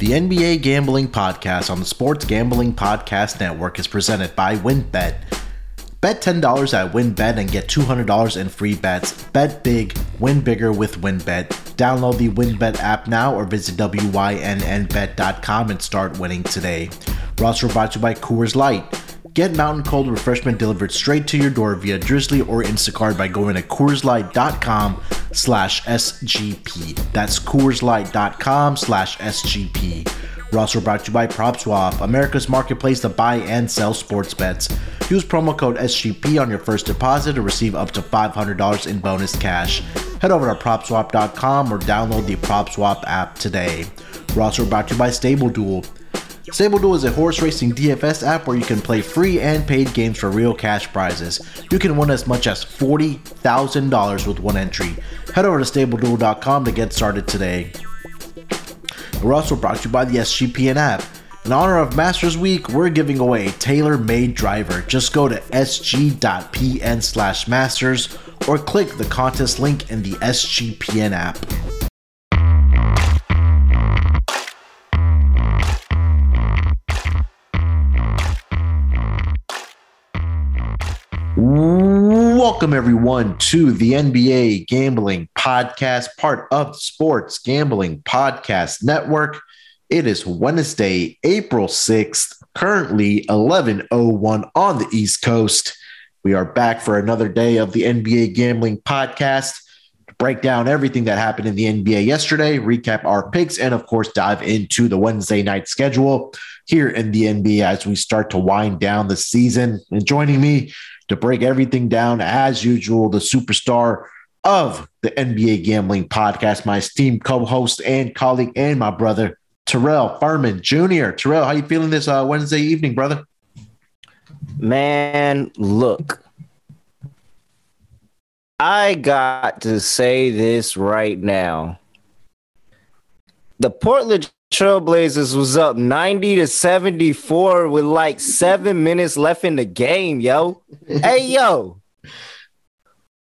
The NBA Gambling Podcast on the Sports Gambling Podcast Network is presented by WynnBET. Bet $10 at WynnBET and get $200 in free bets. Bet big, win bigger with WynnBET. Download the WynnBET app now or visit WYNNBet.com and start winning today. We're also brought to you by Coors Light. Get mountain cold refreshment delivered straight to your door via Drizly or Instacart by going to CoorsLight.com slash SGP. That's CoorsLight.com slash SGP. We're also brought to you by PropSwap, America's marketplace to buy and sell sports bets. Use promo code SGP on your first deposit to receive up to $500 in bonus cash. Head over to PropSwap.com or download the PropSwap app today. We're also brought to you by StableDuel. StableDuel is a horse racing DFS app where you can play free and paid games for real cash prizes. You can win as much as $40,000 with one entry. Head over to StableDuel.com to get started today. We're also brought to you by the SGPN app. In honor of Masters Week, we're giving away a tailor-made driver. Just go to sg.pn slash masters or click the contest link in the SGPN app. Welcome, everyone, to the NBA Gambling Podcast, part of the Sports Gambling Podcast Network. It is Wednesday, April 6th, currently 11.01 on the East Coast. We are back for another day of the NBA Gambling Podcast to break down everything that happened in the NBA yesterday, recap our picks, and of course, dive into the Wednesday night schedule here in the NBA as we start to wind down the season. And joining me to break everything down as usual, the superstar of the NBA Gambling Podcast, my esteemed co-host and colleague, and my brother Terrell Furman Jr. Terrell, how you feeling this uh, Wednesday evening, brother? Man, look, I got to say this right now. The Portland Trailblazers was up 90 to 74 with like seven minutes left in the game, yo. hey, yo.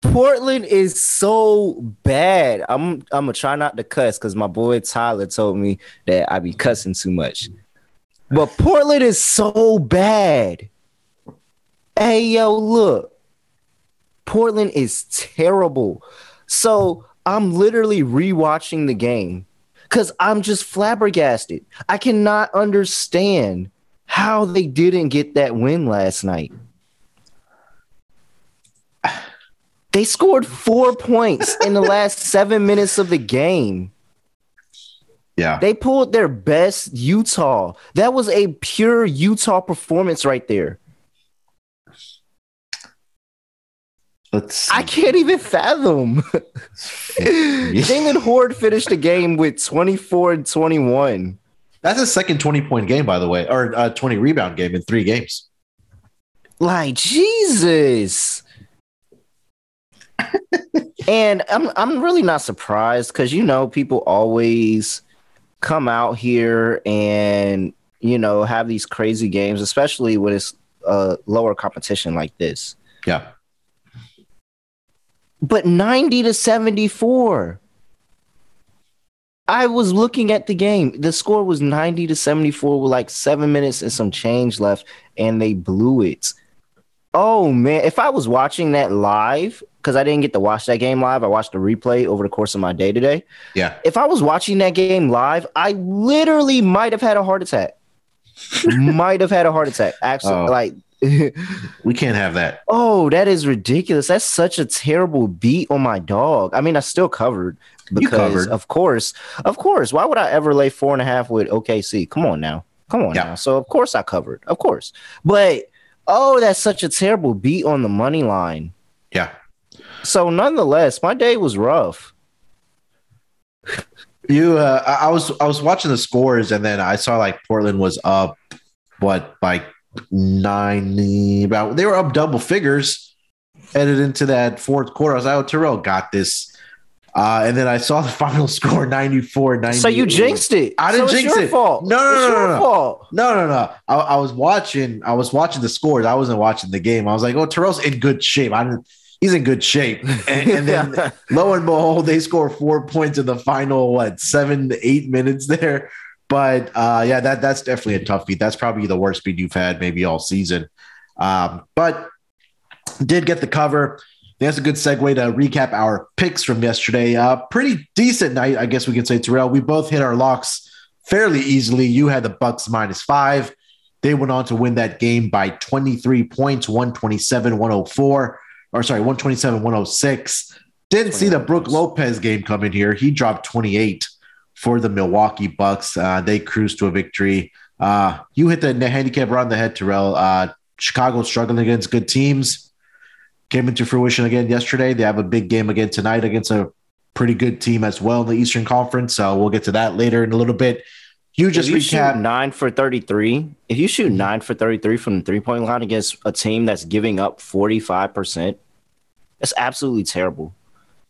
Portland is so bad. I'm I'm gonna try not to cuss because my boy Tyler told me that I be cussing too much. But Portland is so bad. Hey, yo, look. Portland is terrible. So I'm literally rewatching the game because I'm just flabbergasted. I cannot understand how they didn't get that win last night. They scored four points in the last seven minutes of the game. Yeah. They pulled their best Utah. That was a pure Utah performance right there. Let's I can't even fathom. Jaylen Hoard finished the game with 24 and 21. That's a second 20 point game, by the way, or a 20 rebound game in three games. Like Jesus. and I'm I'm really not surprised because you know people always come out here and you know have these crazy games, especially when it's a lower competition like this. Yeah. But 90 to 74. I was looking at the game. The score was 90 to 74 with like seven minutes and some change left, and they blew it. Oh man, if I was watching that live, because I didn't get to watch that game live, I watched the replay over the course of my day today. Yeah. If I was watching that game live, I literally might have had a heart attack. might have had a heart attack. Actually, Oh. like We can't have that. Oh, that is ridiculous. That's such a terrible beat on my dog. I mean, I still covered because, covered. of course, of course. Why would I ever lay four and a half with OKC? Come on now. Come on Yeah. now. So, of course, I covered. Of course. But, oh, that's such a terrible beat on the money line. Yeah. So, nonetheless, my day was rough. You uh I was I was watching the scores and then I saw like Portland was up what like nine about they were up double figures headed into that fourth quarter. I was like, oh Terrell got this. Uh, and then I saw the final score 94 98. So, you jinxed it. I didn't so it's jinx your it. Fault. No, no, it's no, your no, no. fault. No, no, no. I, I was watching. I was watching the scores. I wasn't watching the game. I was like, "Oh, Terrell's in good shape." I didn't. He's in good shape. And, and then lo and behold, they score four points in the final what seven to eight minutes there. But uh, yeah, that that's definitely a tough beat. That's probably the worst beat you've had maybe all season. Um, but did get the cover. That's a good segue to recap our picks from yesterday. Uh, pretty decent night, I guess we could say, Terrell. We both hit our locks fairly easily. You had the Bucks minus five. They went on to win that game by 23 points, 127, 104, or sorry, 127, 106. Didn't see the Brook Lopez game coming here. He dropped 28 for the Milwaukee Bucks. Uh, they cruised to a victory. Uh, you hit the handicap around the head, Terrell. Uh, Chicago struggling against good teams. Came into fruition again yesterday. They have a big game again tonight against a pretty good team as well in the Eastern Conference. So we'll get to that later in a little bit. You just if you recap nine for 33. If you shoot nine for 33 from the three point line against a team that's giving up 45%, that's absolutely terrible.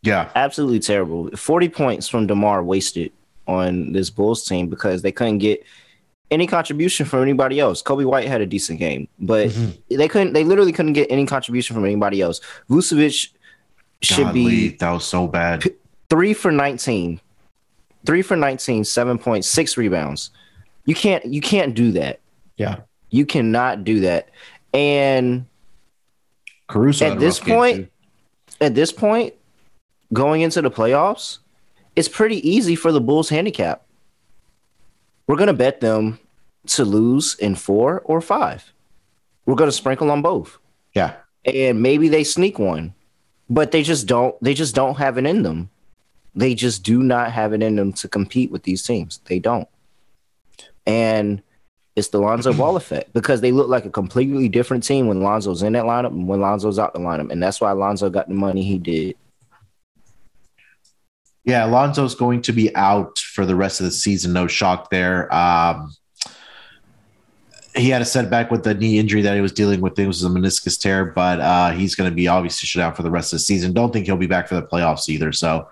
Yeah. Absolutely terrible. 40 points from DeMar wasted on this Bulls team because they couldn't get any contribution from anybody else. Coby White had a decent game, but mm-hmm. they couldn't, they literally couldn't get any contribution from anybody else. Vucevic should be. That was so bad. P- three for 19 three for 19, 7.6 rebounds. You can't you can't do that. Yeah. You cannot do that. And Caruso at this point, at this point, going into the playoffs, it's pretty easy for the Bulls handicap. We're gonna bet them to lose in four or five. We're gonna sprinkle on both. Yeah. And maybe they sneak one, but they just don't they just don't have it in them. They just do not have it in them to compete with these teams. They don't. And it's the Lonzo Ball effect because they look like a completely different team when Lonzo's in that lineup and when Lonzo's out the lineup. And that's why Lonzo got the money he did. Yeah, Alonzo's going to be out for the rest of the season. No shock there. Um, he had a setback with the knee injury that he was dealing with. It was a meniscus tear, but uh, he's going to be obviously shut out for the rest of the season. Don't think he'll be back for the playoffs either. So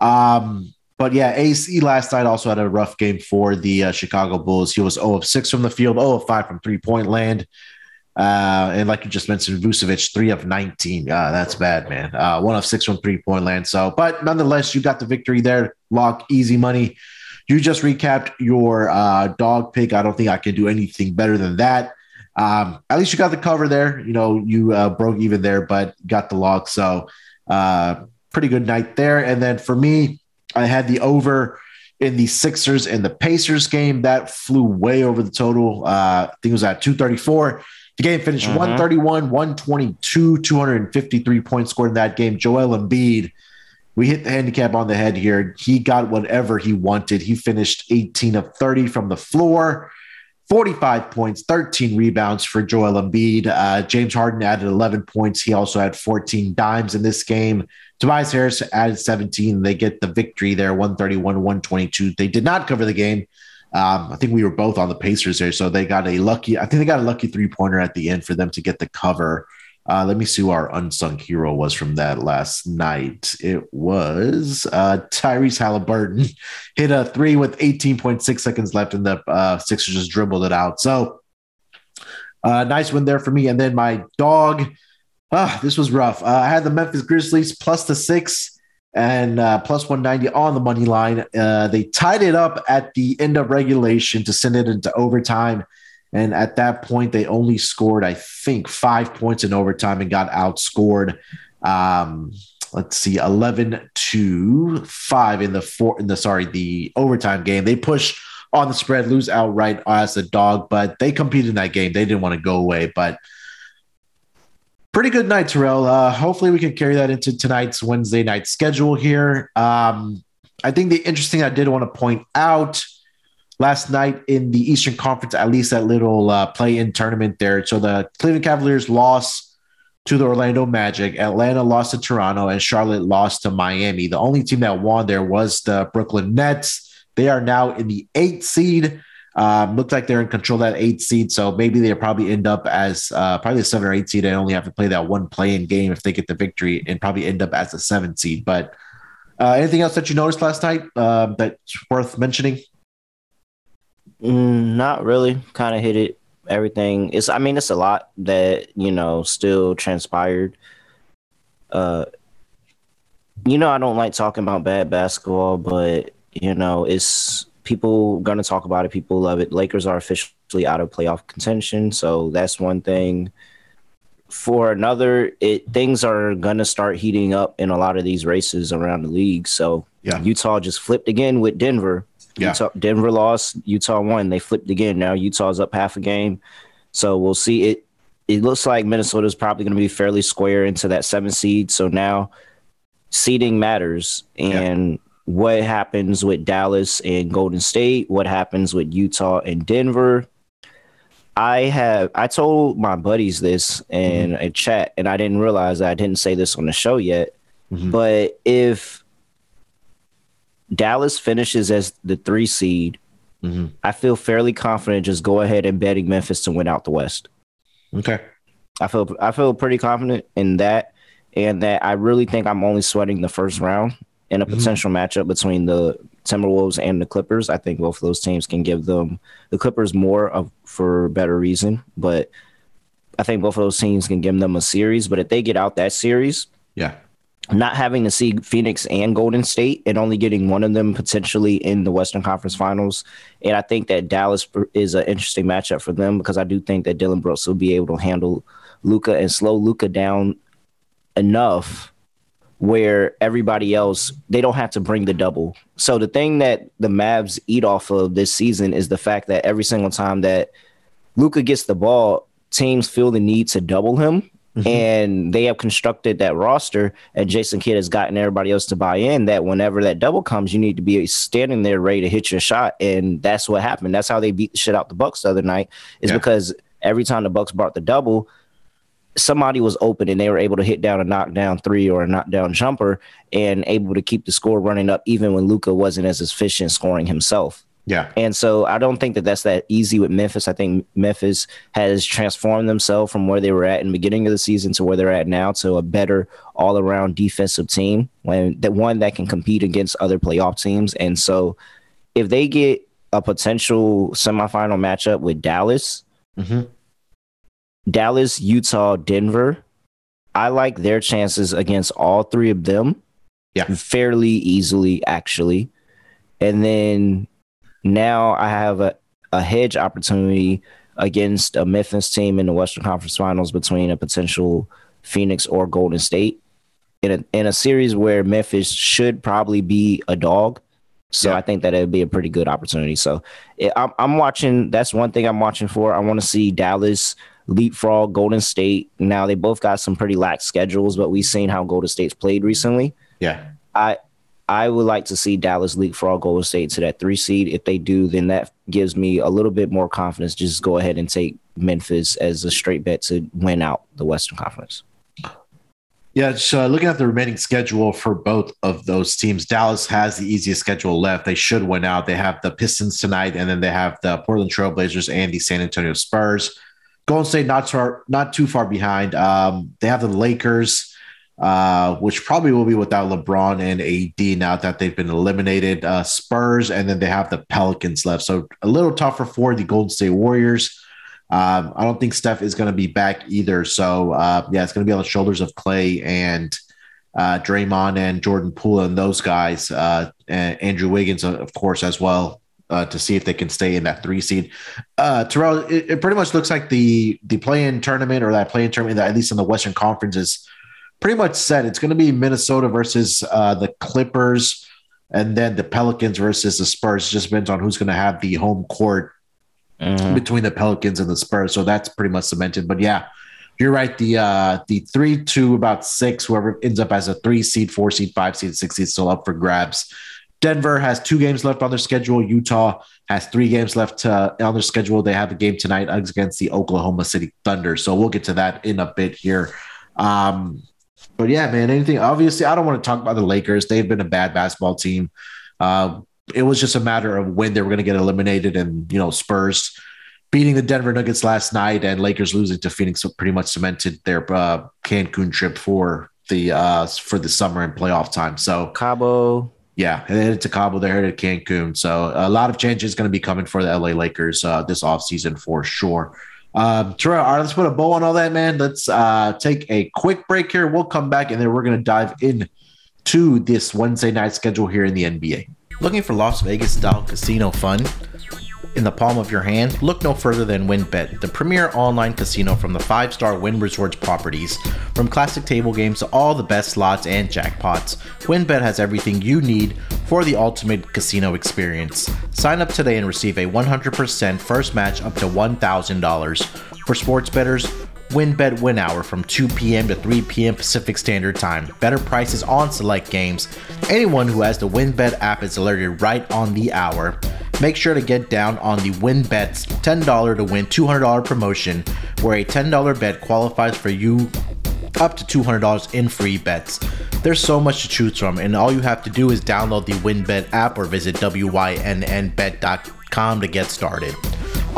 um, but yeah, AC last night also had a rough game for the uh, Chicago Bulls. He was 0 of 6 from the field, 0 of 5 from three point land. Uh, and like you just mentioned, Vucevic, 3 of 19. Uh, that's bad, man. Uh, 1 of 6 from three point land. So, but nonetheless, you got the victory there. Lock, easy money. You just recapped your uh, dog pick. I don't think I can do anything better than that. Um, at least you got the cover there. You know, you uh, broke even there, but got the lock. So, uh, pretty good night there. And then for me, I had the over in the Sixers and the Pacers game. That flew way over the total. Uh, I think it was at 234. The game finished mm-hmm. 131, 122, 253 points scored in that game. Joel Embiid, we hit the handicap on the head here. He got whatever he wanted. He finished 18 of 30 from the floor. 45 points, 13 rebounds for Joel Embiid. Uh, James Harden added 11 points. He also had 14 dimes in this game. Tobias Harris added 17. They get the victory there, 131 122. They did not cover the game. Um, I think we were both on the Pacers there. So they got a lucky, I think they got a lucky three pointer at the end for them to get the cover. Uh, let me see who our unsung hero was from that last night. It was uh, Tyrese Halliburton hit a three with 18.6 seconds left, and the uh, Sixers just dribbled it out. So, uh, nice win there for me. And then my dog, Ah, this was rough. Uh, I had the Memphis Grizzlies plus the six and uh, plus 190 on the money line. Uh, they tied it up at the end of regulation to send it into overtime. And at that point, they only scored, I think, five points in overtime and got outscored. Um, let's see, 11 to five in the four in the sorry, the overtime game. They push on the spread, lose outright as a dog, but they competed in that game. They didn't want to go away, but pretty good night, Terrell. Uh, hopefully, we can carry that into tonight's Wednesday night schedule here. Um, I think the interesting I did want to point out last night in the Eastern Conference, at least that little uh, play-in tournament there. So the Cleveland Cavaliers lost to the Orlando Magic, Atlanta lost to Toronto, and Charlotte lost to Miami. The only team that won there was the Brooklyn Nets. They are now in the eighth seed. Um, looked like they're in control that eight seed, so maybe they'll probably end up as uh, probably a seven or eight seed and only have to play that one play-in game if they get the victory, and probably end up as a seven seed. But uh, anything else that you noticed last night uh, that's worth mentioning? Mm, not really. Kind of hit it. Everything is. I mean, it's a lot that you know still transpired. Uh, you know, I don't like talking about bad basketball, but you know, it's people gonna talk about it. People love it. Lakers are officially out of playoff contention, so that's one thing. For another, it things are gonna start heating up in a lot of these races around the league. So Yeah. Utah just flipped again with Denver. Yeah. Utah, Denver lost. Utah won. They flipped again. Now Utah's up half a game. So we'll see. It it looks like Minnesota's probably to be fairly square into that seven seed. So now seeding matters, and what happens with Dallas and Golden State? What happens with Utah and Denver? I have I told my buddies this in a chat, and I didn't realize that I didn't say this on the show yet. Mhm. But if Dallas finishes as the three seed, Mhm. I feel fairly confident just go ahead and betting Memphis to win out the West. Okay. I feel I feel pretty confident in that, and that I really think I'm only sweating the first round in a Mhm. potential matchup between the Timberwolves and the Clippers. I think both of those teams can give them the Clippers more of for better reason, but I think both of those teams can give them a series. But if they get out that series, Yeah. not having to see Phoenix and Golden State and only getting one of them potentially in the Western Conference Finals. And I think that Dallas is an interesting matchup for them because I do think that Dillon Brooks will be able to handle Luka and slow Luka down enough where everybody else they don't have to bring the double. So the thing that the Mavs eat off of this season is the fact that every single time that Luka gets the ball, teams feel the need to double him Mhm. and they have constructed that roster and Jason Kidd has gotten everybody else to buy in that whenever that double comes you need to be standing there ready to hit your shot and that's what happened that's how they beat the shit out the bucks the other night is Yeah. because every time the bucks brought the double somebody was open and they were able to hit down a knockdown three or a knockdown jumper and able to keep the score running up even when Luka wasn't as efficient scoring himself Yeah. and so I don't think that that's that easy with Memphis. I think Memphis has transformed themselves from where they were at in the beginning of the season to where they're at now to a better all around defensive team when that one that can compete against other playoff teams. And so if they get a potential semifinal matchup with Dallas, hmm Dallas, Utah, Denver, I like their chances against all three of them. Yeah. Fairly easily, actually. And then now I have a, a hedge opportunity against a Memphis team in the Western Conference Finals between a potential Phoenix or Golden State in a in a series where Memphis should probably be a dog. So Yeah. I think that it would be a pretty good opportunity. So it, I'm, I'm watching. That's one thing I'm watching for. I want to see Dallas leapfrog Golden State. Now they both got some pretty lax schedules, but we've seen how Golden State's played recently. Yeah. I I would like to see Dallas leapfrog Golden State to that three seed. If they do, then that gives me a little bit more confidence. Just go ahead and take Memphis as a straight bet to win out the Western Conference. Yeah, so looking at the remaining schedule for both of those teams, Dallas has the easiest schedule left. They should win out. They have the Pistons tonight, and then they have the Portland Trailblazers and the San Antonio Spurs. Golden State not far, not too far behind. Um, they have the Lakers, uh, which probably will be without LeBron and AD now that they've been eliminated. Uh, Spurs, and then they have the Pelicans left. So a little tougher for the Golden State Warriors. Um, I don't think Steph is going to be back either. So uh, yeah, it's going to be on the shoulders of Clay and uh, Draymond and Jordan Poole and those guys, uh, and Andrew Wiggins, of course, as well, uh, to see if they can stay in that three seed. Uh, Terrell, it, it pretty much looks like the the play-in tournament or that play-in tournament, at least in the Western Conference, is pretty much set. It's going to be Minnesota versus uh, the Clippers, and then the Pelicans versus the Spurs. It just depends on who's going to have the home court between the Pelicans and the Spurs. So that's pretty much cemented. But yeah, you're right. The uh the three to about six, whoever ends up as a three seed, four seed, five seed, six seed, still up for grabs. Denver has two games left on their schedule. Utah has three games left uh, on their schedule. They have a game tonight against the Oklahoma City Thunder. So we'll get to that in a bit here. Um, but yeah, man, anything. Obviously, I don't want to talk about the Lakers. They've been a bad basketball team. Uh, it was just a matter of when they were going to get eliminated, and you know, Spurs beating the Denver Nuggets last night and Lakers losing to Phoenix pretty much cemented their uh, Cancun trip for the uh, for the summer and playoff time. So Cabo. Yeah, and headed to Cabo, they're headed to Cancun. So a lot of changes is going to be coming for the LA Lakers uh, this offseason for sure. Um, Terrell, all right, let's put a bow on all that, man. Let's uh, take a quick break here. We'll come back and then we're going to dive in to this Wednesday night schedule here in the NBA. Looking for Las Vegas style casino fun? In the palm of your hand, look no further than WynnBET, the premier online casino from the five star Wynn Resorts properties. From classic table games to all the best slots and jackpots, WynnBET has everything you need for the ultimate casino experience. Sign up today and receive a 100% first match up to $1,000. For sports bettors, WynnBET Win Hour from 2 p.m. to 3 p.m. Pacific Standard Time. Better prices on select games. Anyone who has the WynnBET app is alerted right on the hour. Make sure to get down on the WynnBET's $10 to win $200 promotion, where a $10 bet qualifies for you up to $200 in free bets. There's so much to choose from, and all you have to do is download the WynnBET app or visit wynnbet.com to get started.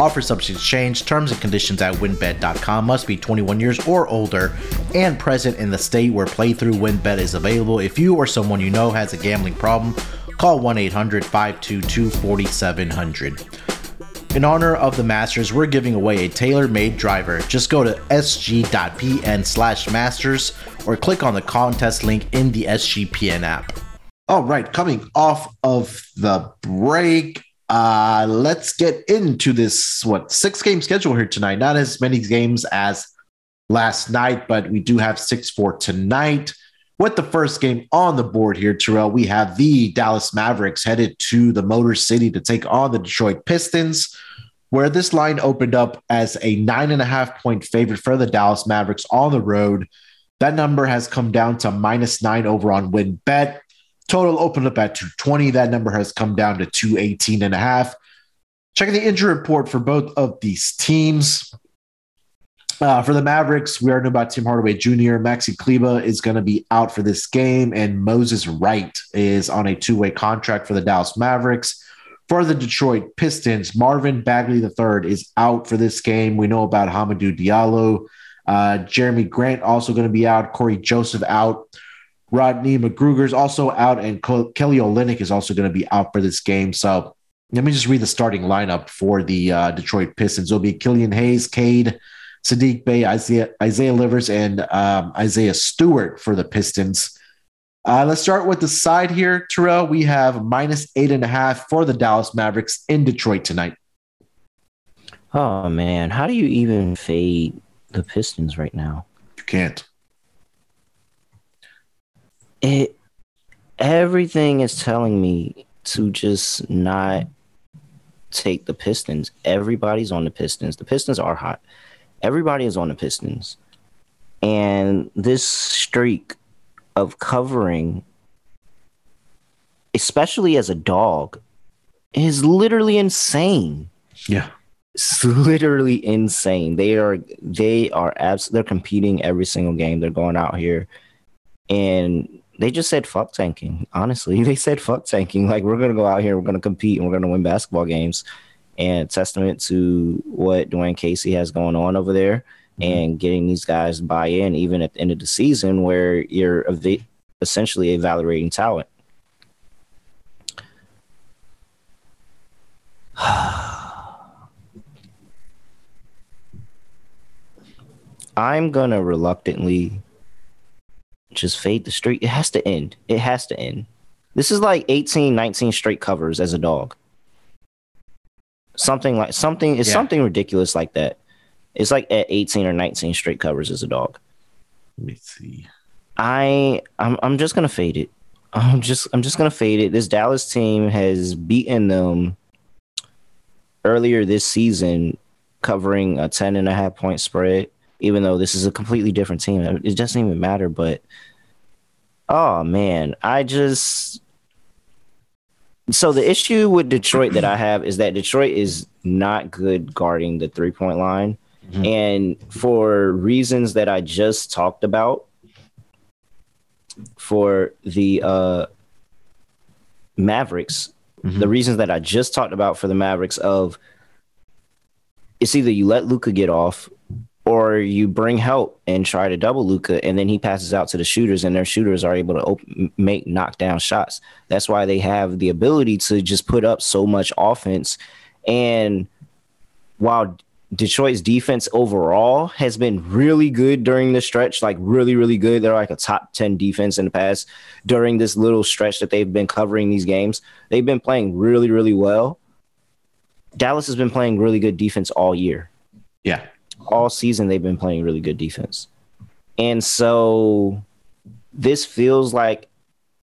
Offer subject to change. Terms and conditions at wynnbet.com must be 21 years or older and present in the state where playthrough WynnBET is available. If you or someone you know has a gambling problem, call 1 800 522 4700. In honor of the Masters, we're giving away a tailor made driver. Just go to sg.pn slash masters or click on the contest link in the SGPN app. All right, coming off of the break, uh, let's get into this what six game schedule here tonight. Not as many games as last night, but we do have six for tonight. With the first game on the board here, Terrell, we have the Dallas Mavericks headed to the Motor City to take on the Detroit Pistons, where this line opened up as a nine and a half point favorite for the Dallas Mavericks on the road. That number has come down to minus nine over on WynnBET. Total opened up at 220. That number has come down to 218 and a half. Checking the injury report for both of these teams. Uh, for the Mavericks, we already know about Tim Hardaway Jr. Maxi Kleber is going to be out for this game, and Moses Wright is on a two way contract for the Dallas Mavericks. For the Detroit Pistons, Marvin Bagley III is out for this game. We know about Hamidou Diallo. Uh, Jerami Grant also going to be out. Cory Joseph out. Rodney McGruder is also out, and Kelly Olynyk is also going to be out for this game. So let me just read the starting lineup for the uh, Detroit Pistons. It'll be Killian Hayes, Cade, Saddiq Bey, Isaiah, Isaiah Livers, and um, Isaiah Stewart for the Pistons. Uh, let's start with the side here, Terrell. We have minus eight and a half for the Dallas Mavericks in Detroit tonight. Oh man, how do you even fade the Pistons right now? You can't. It everything is telling me to just not take the Pistons. Everybody's on the Pistons. The Pistons are hot. Everybody is on the Pistons. And this streak of covering, especially as a dog, is literally insane. Yeah. It's literally insane. They are they are abs they're competing every single game. They're going out here and they just said fuck tanking. Honestly, they said fuck tanking. Like we're gonna go out here, we're gonna compete, and we're gonna win basketball games and testament to what Dwane Casey has going on over there mm-hmm. and getting these guys buy in even at the end of the season where you're ev- essentially evaluating talent. I'm gonna reluctantly just fade the streak. It has to end. It has to end. This is like 18, 19 straight covers as a dog. Something like something is yeah. something ridiculous like that. It's like at 18 or 19 straight covers as a dog. Let me see. I I'm I'm just gonna fade it. I'm just I'm just gonna fade it. This Dallas team has beaten them earlier this season, covering a 10 and a half point spread, even though this is a completely different team. It doesn't even matter, but oh man, I just so the issue with Detroit that I have is that Detroit is not good guarding the three point line. Mm-hmm. And for reasons that I just talked about, for the uh, Mavericks, mm-hmm. the reasons that I just talked about for the Mavericks of it's either you let Luka get off or you bring help and try to double Luka, and then he passes out to the shooters, and their shooters are able to make knockdown shots. That's why they have the ability to just put up so much offense. And while Detroit's defense overall has been really good during the stretch, like really, really good. They're like a top 10 defense in the past during this little stretch that they've been covering these games. They've been playing really, really well. Dallas has been playing really good defense all year. Yeah. All season, they've been playing really good defense. And so this feels like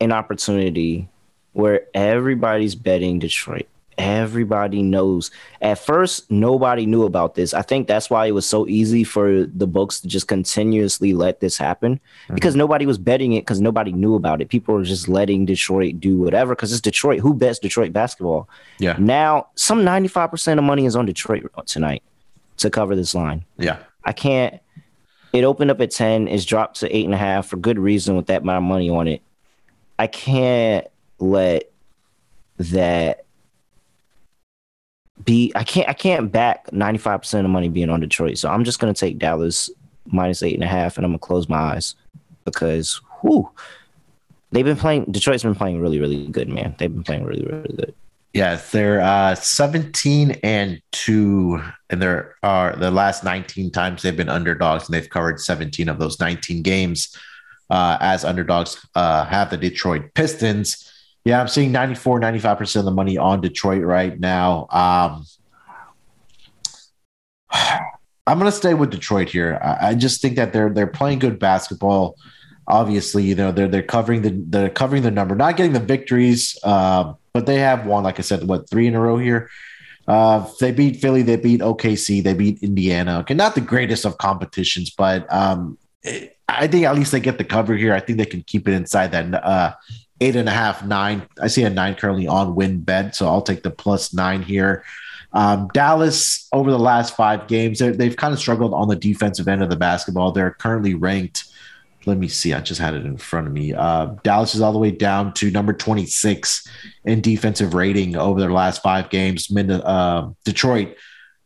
an opportunity where everybody's betting Detroit everybody knows. At first, nobody knew about this. I think that's why it was so easy for the books to just continuously let this happen mm-hmm. because nobody was betting it because nobody knew about it. People were just letting Detroit do whatever because it's Detroit. Who bets Detroit basketball? Yeah. Now, some 95% of money is on Detroit tonight to cover this line. Yeah. I can't. It opened up at 10, it's dropped to eight and a half for good reason with that amount of money on it. I can't let that be I can't I can't back 95% of money being on Detroit. So I'm just gonna take Dallas minus eight and a half and I'm gonna close my eyes because whoo they've been playing Detroit's been playing really, really good, man. They've been playing really, really good. Yeah, they're uh 17 and 2 and they're are the last 19 times they've been underdogs and they've covered 17 of those 19 games uh as underdogs uh have the Detroit Pistons. Yeah, I'm seeing 94, 95% of the money on Detroit right now. Um, I'm going to stay with Detroit here. I, I, just think that they're they're playing good basketball. Obviously, you know they're they're covering the they're covering the number, not getting the victories, uh, but they have won. Like I said, what three in a row here. Uh, they beat Philly, they beat OKC, they beat Indiana. Okay, not the greatest of competitions, but um, I think at least they get the cover here. I think they can keep it inside that uh, eight and a half, nine. I see a nine currently on WynnBET, so I'll take the plus nine here. Um, Dallas over the last five games, they've kind of struggled on the defensive end of the basketball. They're currently ranked. Let me see. I just had it in front of me. Uh, Dallas is all the way down to number 26 in defensive rating over their last five games. Uh, Detroit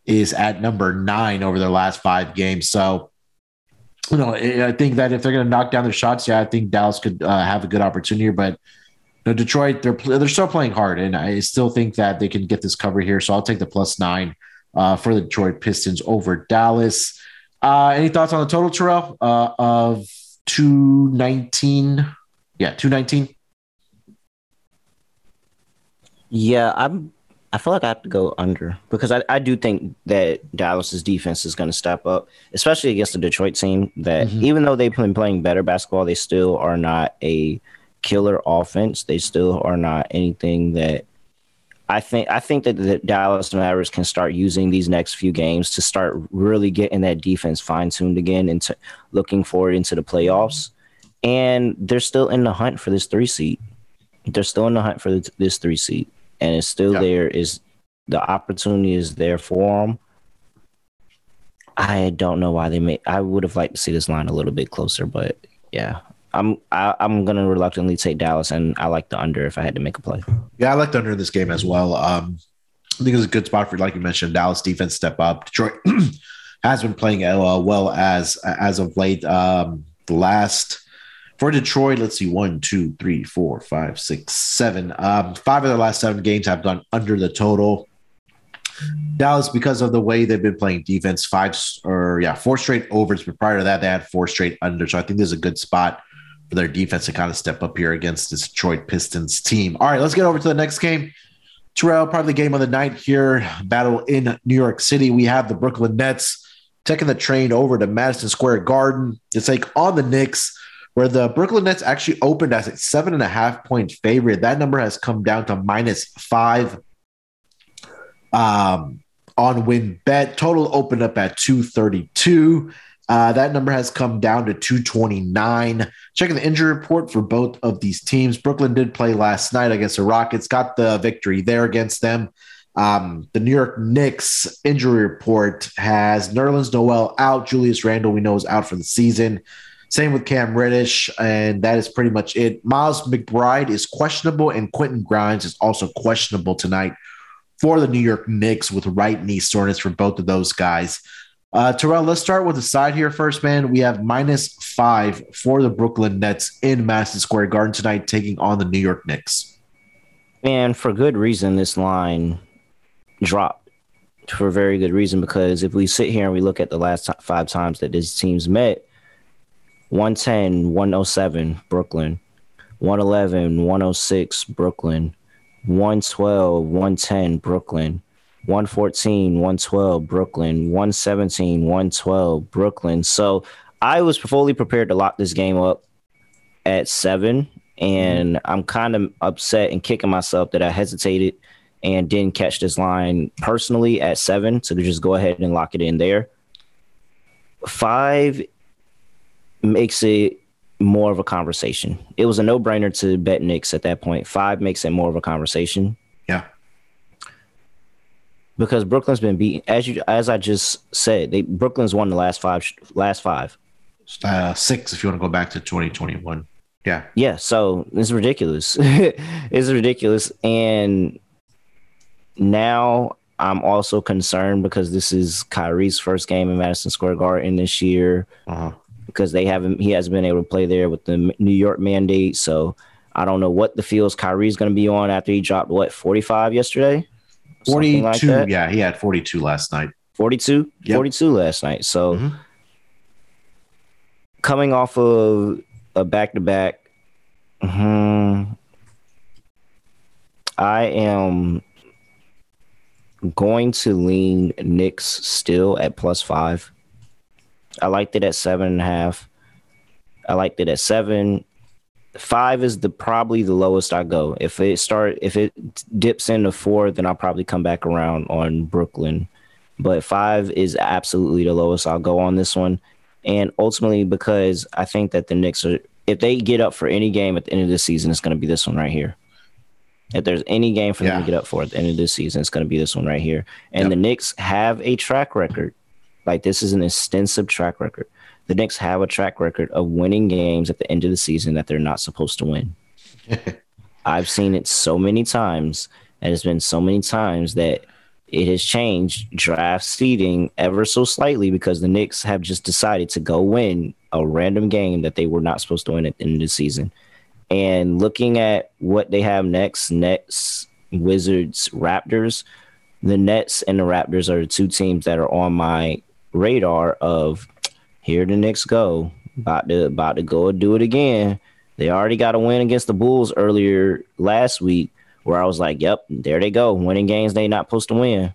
is at number nine over their last five games. So you know, I think that if they're going to knock down their shots, yeah, I think Dallas could uh, have a good opportunity. But you know, Detroit, they're they're still playing hard, and I still think that they can get this cover here. So I'll take the plus nine uh, for the Detroit Pistons over Dallas. Uh, any thoughts on the total, Terrell, uh, of two nineteen? Yeah, two nineteen. Yeah, I'm I feel like I have to go under because I, I do think that Dallas's defense is going to step up, especially against the Detroit team. That mm-hmm. even though they've been playing better basketball, they still are not a killer offense. They still are not anything that I think. I think that the Dallas Mavericks can start using these next few games to start really getting that defense fine tuned again and looking forward into the playoffs. And they're still in the hunt for this three seat. They're still in the hunt for this three seat and it's still yep. there. Is the opportunity is there for them? I don't know why they made. I would have liked to see this line a little bit closer, but yeah, I'm I, am i am gonna reluctantly take Dallas, and I like the under if I had to make a play. Yeah, I like the under in this game as well. Um, I think it's a good spot for, like you mentioned, Dallas defense step up. Detroit has been playing uh, well as as of late. Um, the last for Detroit, let's see, one, two, three, four, five, six, seven. Um, five of the last seven games have gone under the total. Dallas, because of the way they've been playing defense, five or yeah, four straight overs, but prior to that, they had four straight under. So I think there's a good spot for their defense to kind of step up here against this Detroit Pistons team. All right, let's get over to the next game. Terrell, probably the game of the night here. Battle in New York City. We have the Brooklyn Nets taking the train over to Madison Square Garden to take on the Knicks where the Brooklyn Nets actually opened as a seven and a half point favorite. That number has come down to minus five um, on WynnBET. Total opened up at 232. Uh, that number has come down to 229. Checking the injury report for both of these teams. Brooklyn did play last night against the Rockets, got the victory there against them. Um, the New York Knicks injury report has Nerlens Noel out. Julius Randle, we know, is out for the season. Same with Cam Reddish, and that is pretty much it. Miles McBride is questionable, and Quentin Grimes is also questionable tonight for the New York Knicks with right knee soreness for both of those guys. Uh, Terrell, let's start with the side here first, man. We have minus five for the Brooklyn Nets in Madison Square Garden tonight, taking on the New York Knicks. And for good reason, this line dropped for very good reason because if we sit here and we look at the last five times that these teams met 110 107 brooklyn 111 106 brooklyn 112 110 brooklyn 114 112 brooklyn 117 112 brooklyn so i was fully prepared to lock this game up at seven and mm-hmm. i'm kind of upset and kicking myself that i hesitated and didn't catch this line personally at seven. So just go ahead and lock it in there. Five makes it more of a conversation. It was a no brainer to bet Knicks at that point. Five makes it more of a conversation. Because Brooklyn's been beaten, as you as I just said, they Brooklyn's won the last five last five. Uh, six if you want to go back to 2021. Yeah. Yeah. So it's ridiculous. it's ridiculous. And now I'm also concerned because this is Kyrie's first game in Madison Square Garden this year. Uh-huh. Because they haven't, he hasn't been able to play there with the New York mandate. So I don't know what the fields Kyrie's going to be on after he dropped what 45 yesterday. 42. Like yeah, he had 42 last night. 42, yep. 42 last night. So mm-hmm. coming off of a back to back, I am going to lean Knicks still at plus five. I liked it at seven and a half. I liked it at seven. Five is the probably the lowest I go. If it start if it dips into four, then I'll probably come back around on Brooklyn. But five is absolutely the lowest I'll go on this one. And ultimately because I think that the Knicks are if they get up for any game at the end of the season, it's gonna be this one right here. If there's any game for yeah. them to get up for at the end of this season, it's going to be this one right here. And yep. the Knicks have a track record. Like this is an extensive track record. The Knicks have a track record of winning games at the end of the season that they're not supposed to win. I've seen it so many times, and it's been so many times that it has changed draft seeding ever so slightly because the Knicks have just decided to go win a random game that they were not supposed to win at the end of the season. And looking at what they have next, Nets, Wizards, Raptors, the Nets and the Raptors are the two teams that are on my radar of here the Knicks go. About to about to go and do it again. They already got a win against the Bulls earlier last week, where I was like, Yep, there they go, winning games they not supposed to win.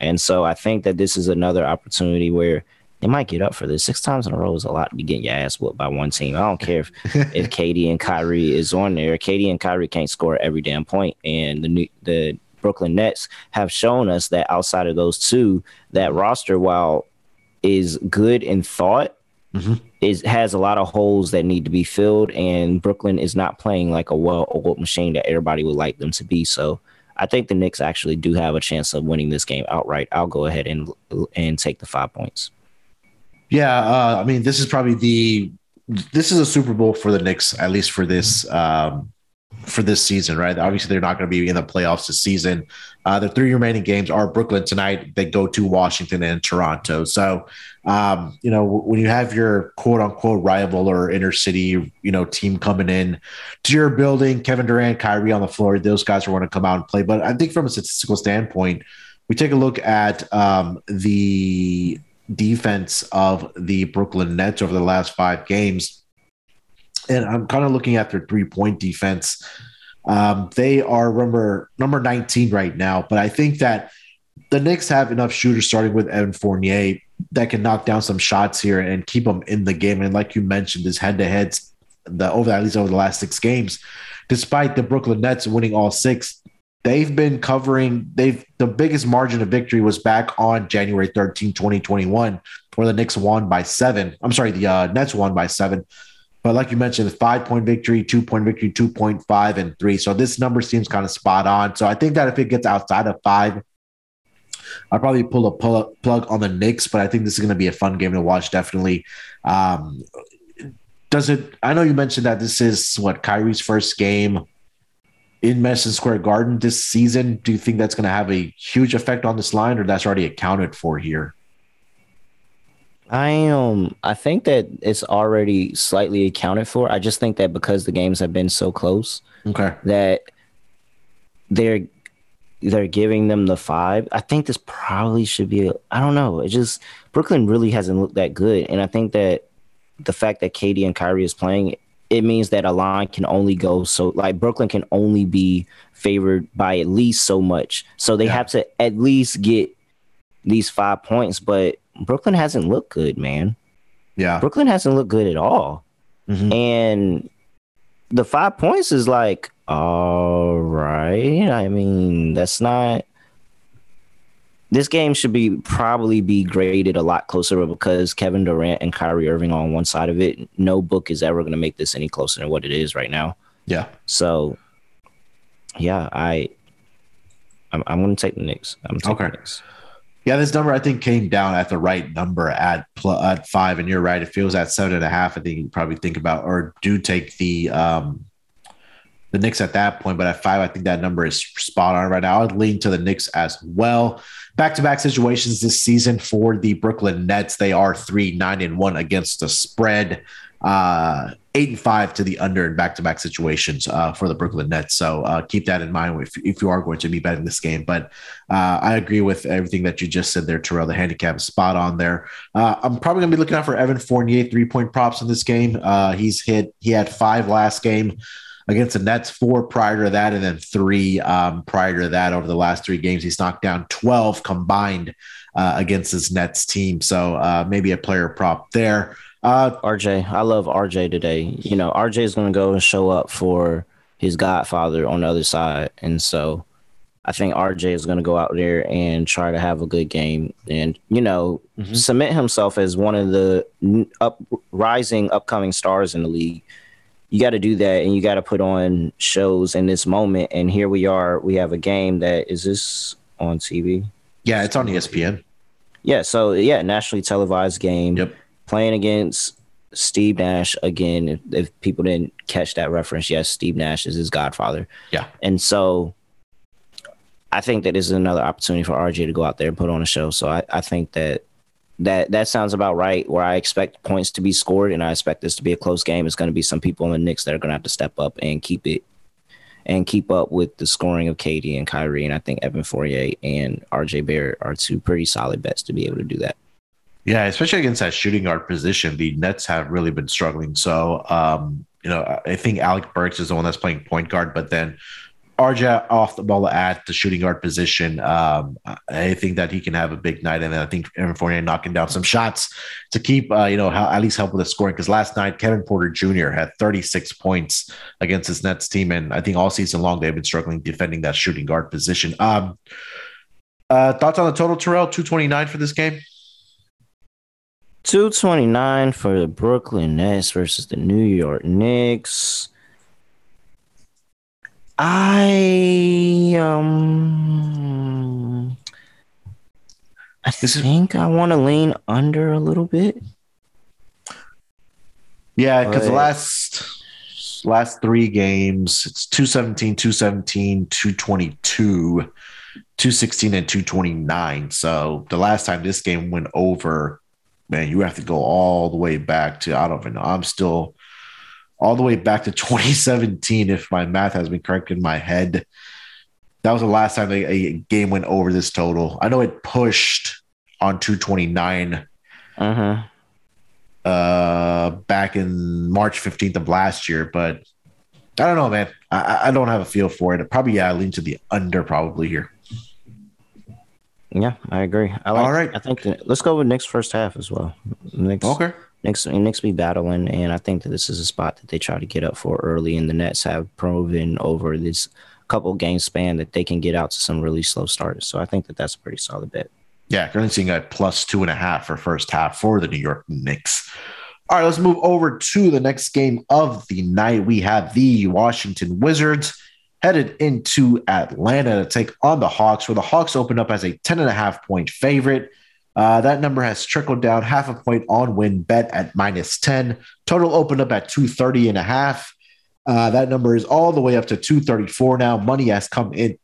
And so I think that this is another opportunity where they might get up for this. Six times in a row is a lot to be getting your ass whooped by one team. I don't care if if KD and Kyrie is on there. KD and Kyrie can't score every damn point, and the new, the Brooklyn Nets have shown us that outside of those two, that roster while is good in thought. Mm-hmm. Is has a lot of holes that need to be filled, and Brooklyn is not playing like a well-oiled machine that everybody would like them to be. So, I think the Knicks actually do have a chance of winning this game outright. I'll go ahead and and take the five points. Yeah, uh, I mean, this is probably the this is a Super Bowl for the Knicks, at least for this um, for this season, right? Obviously, they're not going to be in the playoffs this season. Uh, the three remaining games are Brooklyn tonight. They go to Washington and Toronto. So, um, you know, when you have your quote unquote rival or inner city, you know, team coming in to your building, Kevin Durant, Kyrie on the floor, those guys are going to come out and play. But I think from a statistical standpoint, we take a look at um, the defense of the Brooklyn Nets over the last five games. And I'm kind of looking at their three point defense. Um, they are number number 19 right now, but I think that the Knicks have enough shooters starting with Evan Fournier that can knock down some shots here and keep them in the game. And like you mentioned, this head to heads the over at least over the last six games, despite the Brooklyn Nets winning all six, they've been covering they've the biggest margin of victory was back on January 13, 2021, where the Knicks won by seven. I'm sorry, the uh, Nets won by seven. But like you mentioned, five point victory, two point victory, 2.5, and three. So this number seems kind of spot on. So I think that if it gets outside of five, I'll probably pull a pull plug on the Knicks, but I think this is going to be a fun game to watch. Definitely. Um, does it? I know you mentioned that this is what Kyrie's first game in Madison Square Garden this season, do you think that's going to have a huge effect on this line, or that's already accounted for here? I um I think that it's already slightly accounted for. I just think that because the games have been so close, okay, that they're they're giving them the five. I think this probably should be. I don't know. It just Brooklyn really hasn't looked that good, and I think that the fact that KD and Kyrie is playing, it means that a line can only go so. Like Brooklyn can only be favored by at least so much, so they yeah. have to at least get these five points. But Brooklyn hasn't looked good, man. Yeah, Brooklyn hasn't looked good at all, mm-hmm. and the five points is like all right. I mean, that's not. This game should be probably be graded a lot closer because Kevin Durant and Kyrie Irving on one side of it. No book is ever going to make this any closer than what it is right now. Yeah. So, yeah, I, I'm, I'm going to take the Knicks. I'm taking okay. the Knicks. Yeah, this number I think came down at the right number at pl- at five, and you're right. If it was at seven and a half, I think you probably think about or do take the um the Knicks at that point. But at five, I think that number is spot on right now. I'd lean to the Knicks as well. Back to back situations this season for the Brooklyn Nets. They are three, nine, and one against the spread. Uh, eight and five to the under in back to back situations uh, for the Brooklyn Nets. So uh, keep that in mind if, if you are going to be betting this game. But uh, I agree with everything that you just said there, Terrell. The handicap is spot on there. Uh, I'm probably going to be looking out for Evan Fournier three point props in this game. Uh, he's hit, he had five last game against the Nets, four prior to that, and then three um, prior to that over the last three games. He's knocked down 12 combined uh, against his Nets team. So uh, maybe a player prop there. Uh, RJ, I love RJ today. You know, RJ is going to go and show up for his godfather on the other side. And so I think RJ is going to go out there and try to have a good game and, you know, mm-hmm. cement himself as one of the up rising upcoming stars in the league you got to do that and you got to put on shows in this moment. And here we are. We have a game that is this on TV? Yeah, it's on ESPN. Yeah, so yeah, nationally televised game. Yep. Playing against Steve Nash again. If, if, people didn't catch that reference, yes, Steve Nash is his godfather. Yeah. And so I think that this is another opportunity for RJ to go out there and put on a show. So I, I think that that that sounds about right. Where I expect points to be scored, and I expect this to be a close game. It's going to be some people in the Knicks that are going to have to step up and keep it and keep up with the scoring of KD and Kyrie. And I think Evan Fournier and RJ Barrett are two pretty solid bets to be able to do that. Yeah, especially against that shooting guard position, the Nets have really been struggling. So, um, you know, I think Alec Burks is the one that's playing point guard, but then RJ off the ball at the shooting guard position. Um, I think that he can have a big night, and I think Evan Fournier knocking down some shots to keep, uh, you know, how, at least help with the scoring. Because last night Kevin Porter Jr. had 36 points against his Nets team, and I think all season long they've been struggling defending that shooting guard position. Um, uh, thoughts on the total, Terrell? 229 for this game. 229 for the Brooklyn Nets versus the New York Knicks. I um I this think is, I want to lean under a little bit. Yeah, because the last last three games, it's 217, 217, 222, 216, and 229. So the last time this game went over, man, you have to go all the way back to I don't even know. I'm still all the way back to 2017, if my math has been correct in my head. That was the last time a, a game went over this total. I know it pushed on 229 uh-huh. uh, back in March 15th of last year, but I don't know, man. I, I don't have a feel for it. Probably, yeah, I lean to the under probably here. Yeah, I agree. I like, All right. I think let's go with Knicks first half as well. Knicks, okay. Knicks, Knicks be battling, and I think that this is a spot that they try to get up for early. And the Nets have proven over this couple game span that they can get out to some really slow starters. So I think that that's a pretty solid bet. Yeah, currently seeing a plus two and a half for first half for the New York Knicks. All right, let's move over to the next game of the night. We have the Washington Wizards headed into Atlanta to take on the Hawks, where the Hawks opened up as a 10 and a half point favorite. Uh, that number has trickled down half a point on WynnBET at minus 10. Total opened up at 230 and a half. Uh, that number is all the way up to 234 now. Money has come in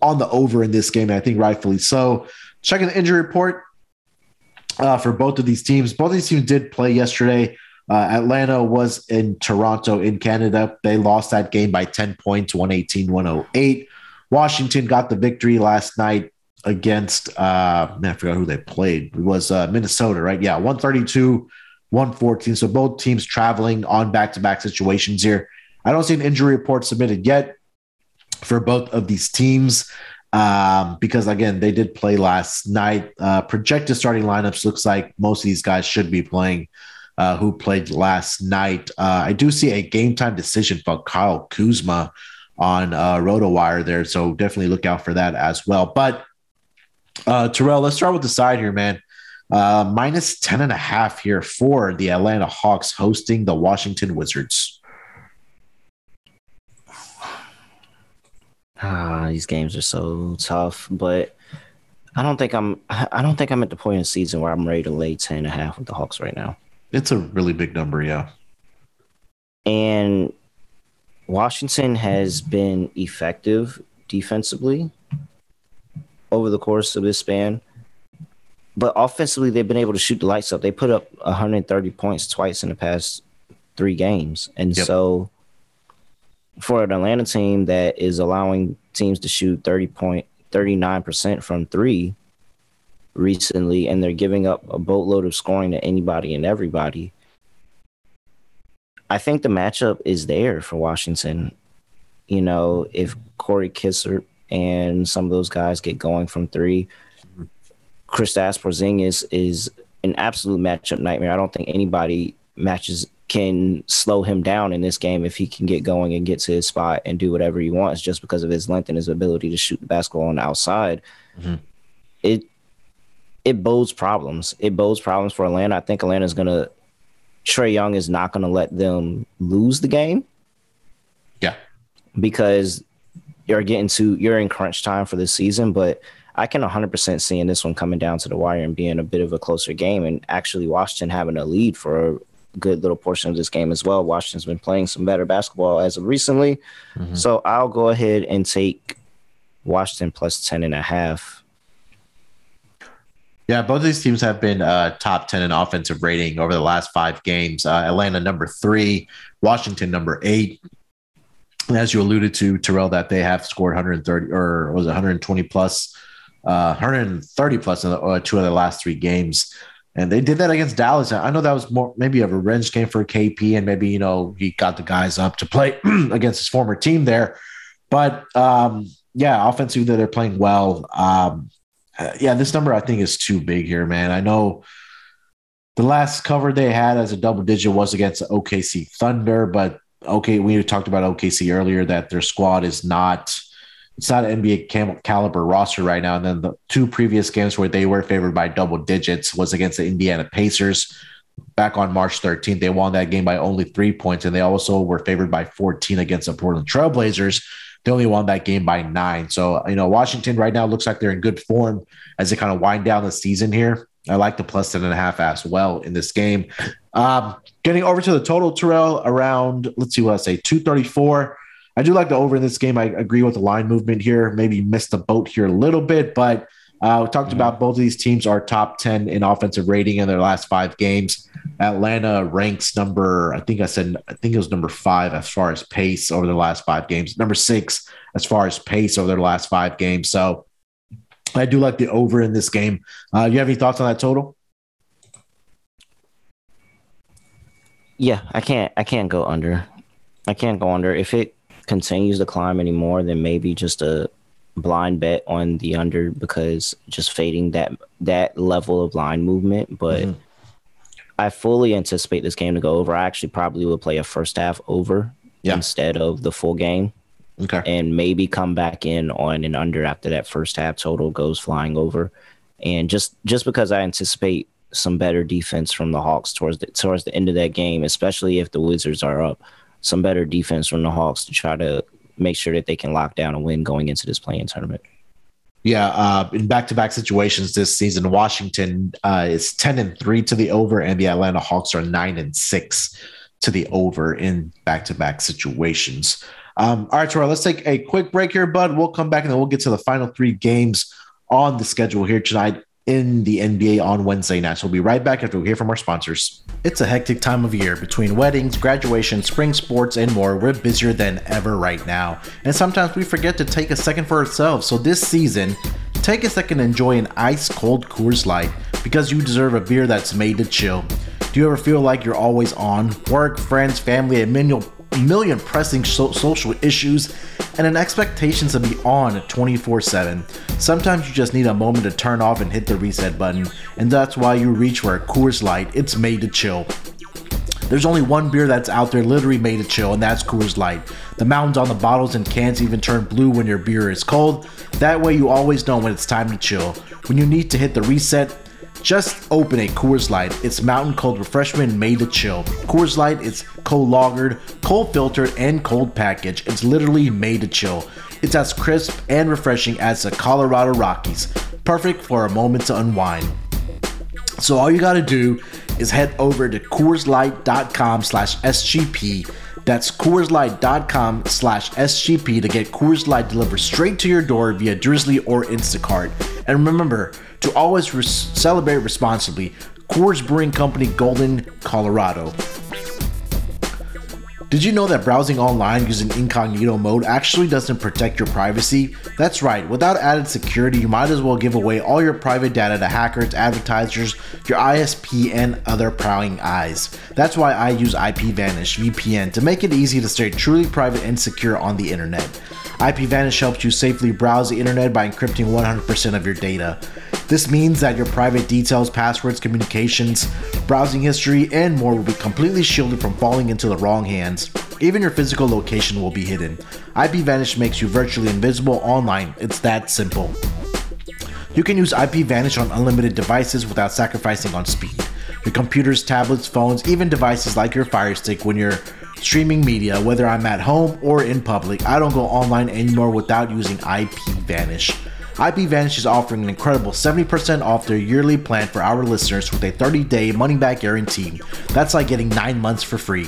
on the over in this game, and I think rightfully so. Checking the injury report uh, for both of these teams. Both of these teams did play yesterday. Uh, Atlanta was in Toronto in Canada. They lost that game by 10 points, 118 108. Washington got the victory last night against uh man, I forgot who they played. It was uh, Minnesota, right? Yeah, 132, 114. So both teams traveling on back-to-back situations here. I don't see an injury report submitted yet for both of these teams. Um, because again, they did play last night. Uh, projected starting lineups looks like most of these guys should be playing. Uh, who played last night? Uh, I do see a game time decision for Kyle Kuzma on uh, RotoWire there, so definitely look out for that as well. But uh, Terrell, let's start with the side here, man. Uh, minus 10 and a half here for the Atlanta Hawks hosting the Washington Wizards. Ah, these games are so tough, but I don't think I'm I don't think I'm at the point in the season where I'm ready to lay 10 and a half with the Hawks right now. It's a really big number, yeah. And Washington has been effective defensively over the course of this span. But offensively, they've been able to shoot the lights up. They put up 130 points twice in the past three games. And yep. so for an Atlanta team that is allowing teams to shoot 30 point 39% from three recently, and they're giving up a boatload of scoring to anybody and everybody. I think the matchup is there for Washington. You know, if Corey Kispert and some of those guys get going from three, Kristaps Porzingis is an absolute matchup nightmare. I don't think anybody matches can slow him down in this game if he can get going and get to his spot and do whatever he wants just because of his length and his ability to shoot the basketball on the outside. Mm-hmm. It it bodes problems. It bodes problems for Atlanta. I think Atlanta's gonna Trae Young is not gonna let them lose the game. Yeah. Because you're getting to you're in crunch time for this season, but I can 100% see in this one coming down to the wire and being a bit of a closer game and actually Washington having a lead for a good little portion of this game as well. Washington's been playing some better basketball as of recently. Mm-hmm. So I'll go ahead and take Washington plus 10 and a half. Yeah, both of these teams have been uh, top 10 in offensive rating over the last five games. Uh, Atlanta number three, Washington number eight. And as you alluded to, Terrell, that they have scored 130 or was it 120 plus, uh, 130 plus in the, uh, two of the last three games. And they did that against Dallas. I know that was more maybe a revenge game for KP, and maybe you know he got the guys up to play against his former team there. But um, yeah, offensively they're playing well. Um, Uh, yeah, this number I think is too big here, man. I know the last cover they had as a double digit was against OKC Thunder, but okay, we talked about OKC earlier that their squad is not it's not an NBA cam- caliber roster right now. And then the two previous games where they were favored by double digits was against the Indiana Pacers back on March 13th. They won that game by only three points, and they also were favored by 14 against the Portland Trailblazers. They only won that game by nine. So, you know, Washington right now looks like they're in good form as they kind of wind down the season here. I like the plus 10 and a half as well in this game. Um, getting over to the total, Terrell, around, let's see what I say, 234. I do like the over in this game. I agree with the line movement here. Maybe missed the boat here a little bit, but uh, we talked mm-hmm. about both of these teams are top 10 in offensive rating in their last five games. Atlanta ranks number, I think I said, I think it was number five as far as pace over the last five games, number six as far as pace over their last five games. So I do like the over in this game. Uh, you have any thoughts on that total? Yeah, I can't. I can't go under. I can't go under. If it continues to climb anymore, then maybe just a blind bet on the under because just fading that that level of line movement. But mm-hmm. I fully anticipate this game to go over. I actually probably will play a first half over yeah. instead of the full game. Okay. And maybe come back in on an under after that first half total goes flying over. And just just because I anticipate some better defense from the Hawks towards the towards the end of that game, especially if the Wizards are up some better defense from the Hawks to try to make sure that they can lock down a win going into this play-in tournament. Yeah, uh, in back-to-back situations this season, Washington uh, is ten and three to the over, and the Atlanta Hawks are nine and six to the over in back-to-back situations. Um, all right, Terrell, let's take a quick break here, bud. We'll come back and then we'll get to the final three games on the schedule here tonight. In the NBA on Wednesday night. So we'll be right back after we hear from our sponsors. It's a hectic time of year between weddings, graduation, spring sports, and more. We're busier than ever right now. And sometimes we forget to take a second for ourselves. So this season, take a second to enjoy an ice cold Coors Light because you deserve a beer that's made to chill. Do you ever feel like you're always on? Work, friends, family, a million, million pressing so- social issues, and an expectation to be on 24 7. Sometimes you just need a moment to turn off and hit the reset button, and that's why you reach for a Coors Light. It's made to chill. There's only one beer that's out there literally made to chill, and that's Coors Light. The mountains on the bottles and cans even turn blue when your beer is cold. That way, you always know when it's time to chill. When you need to hit the reset, just open a Coors Light. It's mountain cold refreshment made to chill. Coors Light is cold lagered, cold filtered, and cold packaged. It's literally made to chill. It's as crisp and refreshing as the Colorado Rockies. Perfect for a moment to unwind. So all you gotta do is head over to CoorsLight.com slash SGP. That's CoorsLight.com slash SGP to get Coors Light delivered straight to your door via Drizly or Instacart. And remember, to always celebrate responsibly. Coors Brewing Company, Golden, Colorado. Did you know that browsing online using incognito mode actually doesn't protect your privacy? That's right, without added security, you might as well give away all your private data to hackers, advertisers, your ISP, and other prying eyes. That's why I use IPVanish VPN to make it easy to stay truly private and secure on the internet. IPVanish helps you safely browse the internet by encrypting 100% of your data. This means that your private details, passwords, communications, browsing history, and more will be completely shielded from falling into the wrong hands. Even your physical location will be hidden. IPVanish makes you virtually invisible online. It's that simple. You can use IPVanish on unlimited devices without sacrificing on speed. Your computers, tablets, phones, even devices like your Fire Stick when you're streaming media, whether I'm at home or in public, I don't go online anymore without using IPVanish. IPVanish is offering an incredible 70% off their yearly plan for our listeners with a 30 day money back guarantee. That's like getting 9 months for free.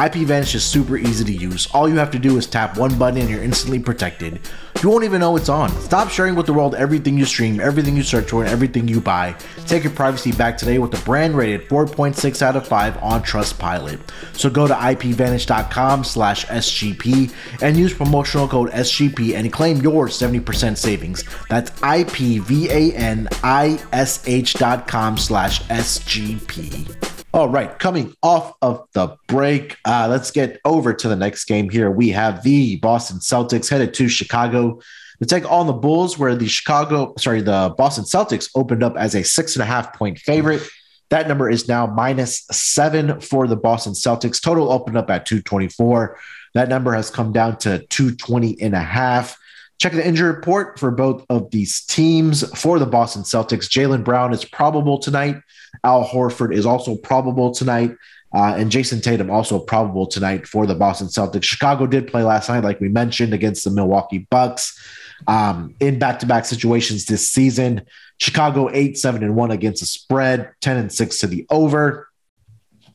IPVanish is super easy to use. All you have to do is tap one button and you're instantly protected. You won't even know it's on. Stop sharing with the world everything you stream, everything you search for, and everything you buy. Take your privacy back today with the brand rated 4.6 out of 5 on Trustpilot. So go to ipvanish.com slash SGP and use promotional code SGP and claim your 70% savings. That's ipvanish.com slash SGP. All right, coming off of the break, uh, let's get over to the next game here. We have the Boston Celtics headed to Chicago to take on the Bulls, where the Chicago, sorry, the Boston Celtics opened up as a six and a half point favorite. That number is now minus seven for the Boston Celtics. Total opened up at 224. That number has come down to 220 and a half. Check the injury report for both of these teams. For the Boston Celtics, Jaylen Brown is probable tonight. Al Horford is also probable tonight. Uh, and Jayson Tatum also probable tonight for the Boston Celtics. Chicago did play last night, like we mentioned, against the Milwaukee Bucks um, in back-to-back situations this season. Chicago eight, seven, and one against the spread, 10 and six to the over.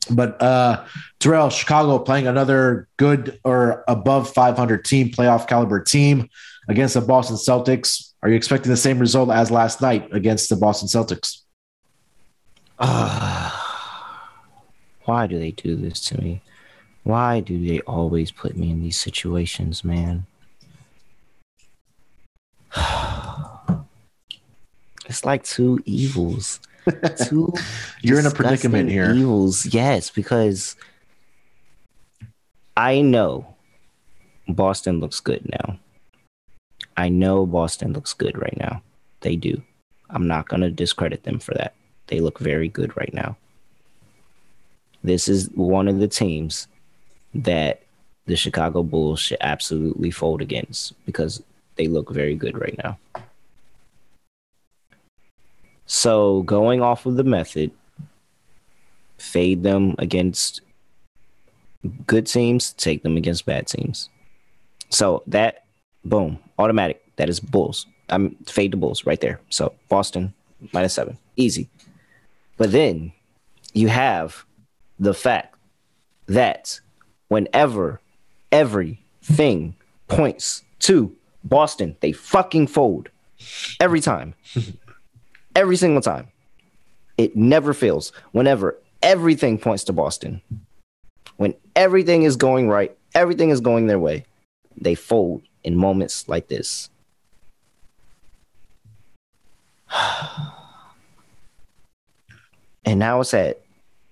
But uh Terrell, Chicago playing another good or above 500 team, playoff caliber team against the Boston Celtics. Are you expecting the same result as last night against the Boston Celtics? Uh, why do they do this to me? Why do they always put me in these situations, man? it's like two evils. Two You're in a predicament here. Evils, yes, because I know Boston looks good now. I know Boston looks good right now. They do. I'm not going to discredit them for that. They look very good right now. This is one of the teams that the Chicago Bulls should absolutely fold against because they look very good right now. So, going off of the method, fade them against good teams, take them against bad teams. So, that, boom, automatic. That is Bulls. I'm fade the Bulls right there. So, Boston minus seven, easy. But then you have the fact that whenever everything points to Boston, they fucking fold every time. every single time. It never fails. Whenever everything points to Boston, when everything is going right, everything is going their way, they fold in moments like this. and now it's at,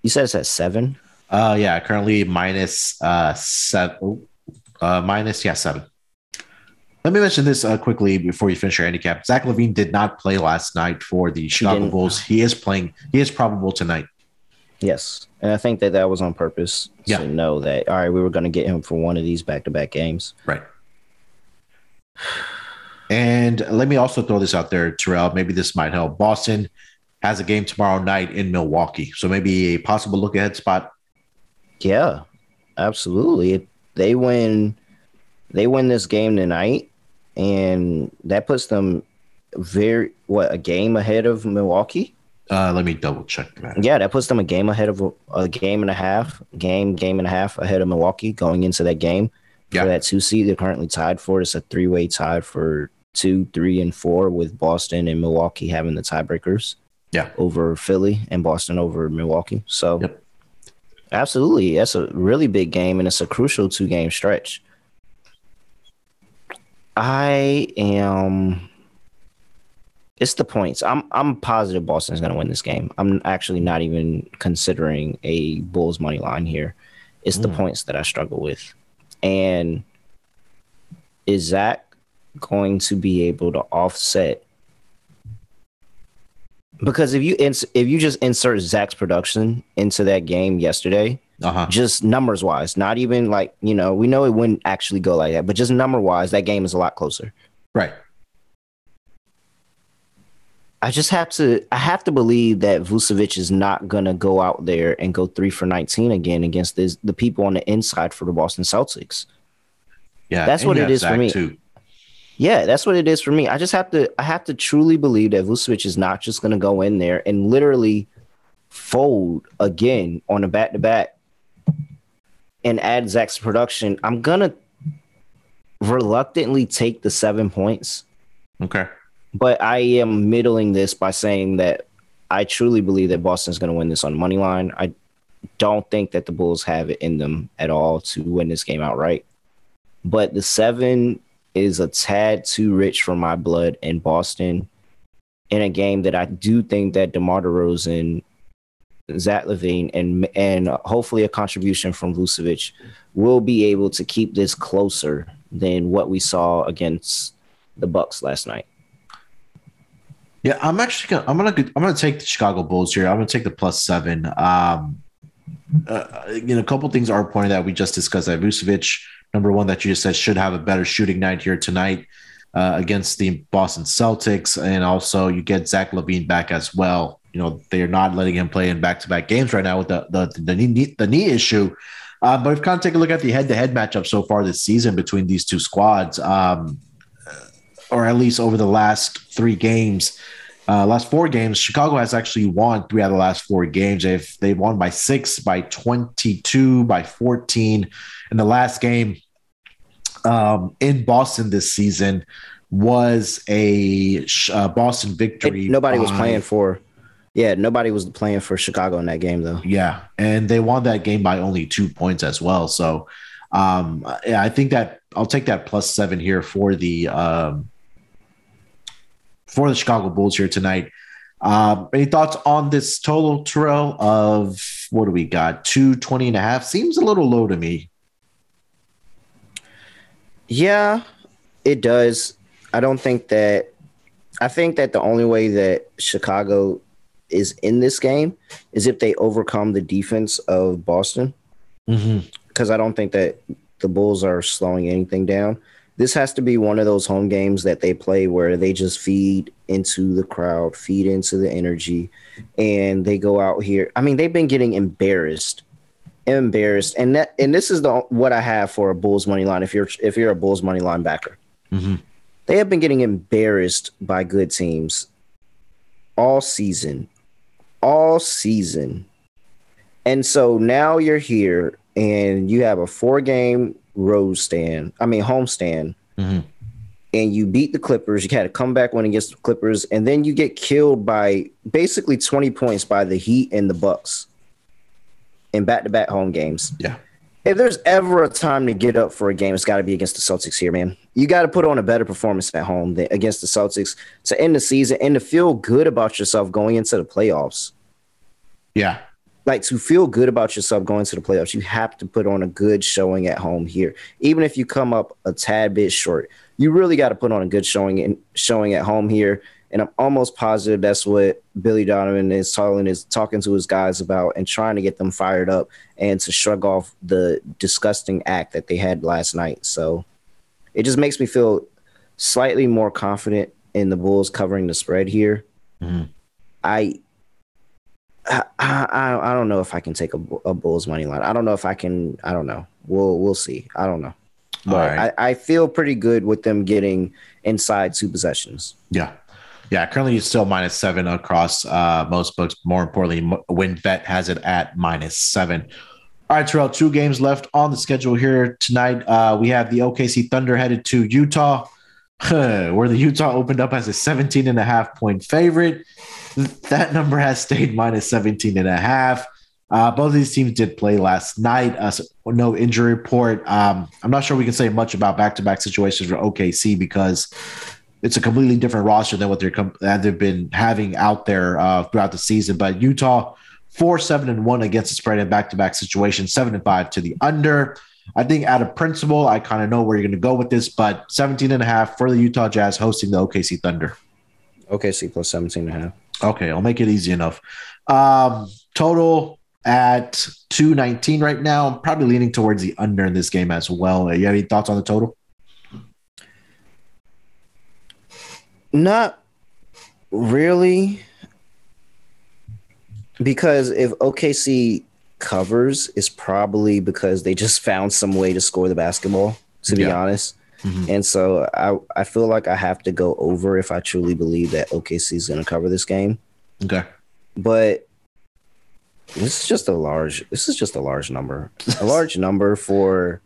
you said it's at seven? Uh, yeah, currently minus uh seven, uh minus yeah seven. Let me mention this uh, quickly before you finish your handicap. Zach LaVine did not play last night for the Chicago didn't. Bulls. He is playing. He is probable tonight. Yes. And I think that that was on purpose Yeah. to know that, all right, we were going to get him for one of these back to back games. Right. And let me also throw this out there, Terrell. Maybe this might help. Boston has a game tomorrow night in Milwaukee, so maybe a possible look ahead spot. Yeah, absolutely. If they win, they win this game tonight, and that puts them very, what, a game ahead of Milwaukee? Uh, let me double check that. Yeah, that puts them a game ahead of a game and a half, game, game and a half ahead of Milwaukee going into that game. Yeah. For that two seed, they're currently tied for. It's a three way tie for two, three, and four, with Boston and Milwaukee having the tiebreakers. Yeah. Over Philly and Boston over Milwaukee. So, Yep. absolutely, that's a really big game and it's a crucial two game stretch. I am. It's the points. I'm I'm positive Boston's going to win this game. I'm actually not even considering a Bulls money line here. It's the Mm. points that I struggle with. And is Zach going to be able to offset? Because if you ins- if you just insert Zach's production into that game yesterday, Uh huh. just numbers wise, not even like you know, we know it wouldn't actually go like that, but just number wise, that game is a lot closer. Right. I just have to I have to believe that Vucevic is not gonna go out there and go three for nineteen again against this, the people on the inside for the Boston Celtics. Yeah. That's what it for me. Too. Yeah, that's what it is for me. I just have to I have to truly believe that Vucevic is not just gonna go in there and literally fold again on a back to back and add Zach's production. I'm gonna reluctantly take the seven points. Okay. But I am middling this by saying that I truly believe that Boston's going to win this on money line. I don't think that the Bulls have it in them at all to win this game outright. But the seven is a tad too rich for my blood in Boston in a game that I do think that DeMar DeRozan, Zach LaVine, and and hopefully a contribution from Vucevic will be able to keep this closer than what we saw against the Bucks last night. Yeah, I'm actually gonna I'm gonna I'm gonna take the Chicago Bulls here. I'm gonna take the plus seven. Um, uh, you know, a couple things are pointed that we just discussed. That Vucevic, number one, that you just said should have a better shooting night here tonight uh, against the Boston Celtics, and also you get Zach LaVine back as well. You know, they are not letting him play in back to back games right now with the the the knee the knee issue. Uh, but we've kind of take a look at the head to head matchup so far this season between these two squads, um, or at least over the last three games, uh, last four games, Chicago has actually won three out of the last four games. They've they've won by six, by twenty-two, by fourteen. And the last game um, in Boston this season was a uh, Boston victory. Nobody was playing for. Yeah, nobody was playing for Chicago in that game though. Yeah, and they won that game by only two points as well. So, um, yeah, I think that I'll take that plus seven here for the um, for the Chicago Bulls here tonight. Um, any thoughts on this total, Terrell Of what do we got? 220 and a half seems a little low to me. Yeah, it does. I don't think that. I think that the only way that Chicago is in this game is if they overcome the defense of Boston. Mm-hmm. because I don't think that the Bulls are slowing anything down. This has to be one of those home games that they play where they just feed into the crowd, feed into the energy, and they go out here. I mean, they've been getting embarrassed, embarrassed, and that and this is the what I have for a Bulls money line. If you're if you're a Bulls money linebacker, Mm-hmm. they have been getting embarrassed by good teams all season, all season. And so now you're here and you have a four game road stand, I mean, home stand, Mm-hmm. and you beat the Clippers. You had a comeback win against the Clippers, and then you get killed by basically 20 points by the Heat and the Bucks in back-to-back home games. Yeah. If there's ever a time to get up for a game, it's got to be against the Celtics here, man. You got to put on a better performance at home than against the Celtics to end the season and to feel good about yourself going into the playoffs. Yeah. Like to feel good about yourself going to the playoffs, you have to put on a good showing at home here. Even if you come up a tad bit short, you really got to put on a good showing in showing at home here. And I'm almost positive that's what Billy Donovan is talking is talking to his guys about and trying to get them fired up and to shrug off the disgusting act that they had last night. So it just makes me feel slightly more confident in the Bulls covering the spread here. Mm-hmm. I, I I I don't know if I can take a, a Bulls money line. I don't know if I can. I don't know. We'll we'll see. I don't know. But right. I, I feel pretty good with them getting inside two possessions. Yeah. Yeah, currently it's still minus seven across uh, most books. More importantly, WynnBET has it at minus seven. All right, Terrell, two games left on the schedule here tonight. Uh, we have the OKC Thunder headed to Utah, where the Utah opened up as a 17 and a half point favorite. That number has stayed minus 17 and a half. Uh, both of these teams did play last night. Uh, no injury report. Um, I'm not sure we can say much about back to back situations for OKC because it's a completely different roster than what they're com- that they've been having out there uh, throughout the season. But Utah four seven and one against the spread in back to back situations, seven and five to the under. I think out of principle, I kind of know where you're going to go with this, but 17 and a half for the Utah Jazz hosting the OKC Thunder. OKC plus 17 and a half. Okay, I'll make it easy enough. Um, total at 219 right now. I'm probably leaning towards the under in this game as well. You have any thoughts on the total? Not really. Because if OKC covers, is probably because they just found some way to score the basketball, to be yeah. honest. Mm-hmm. And so I, I feel like I have to go over if I truly believe that OKC is going to cover this game. Okay. But this is just a large this is just a large number. a large number for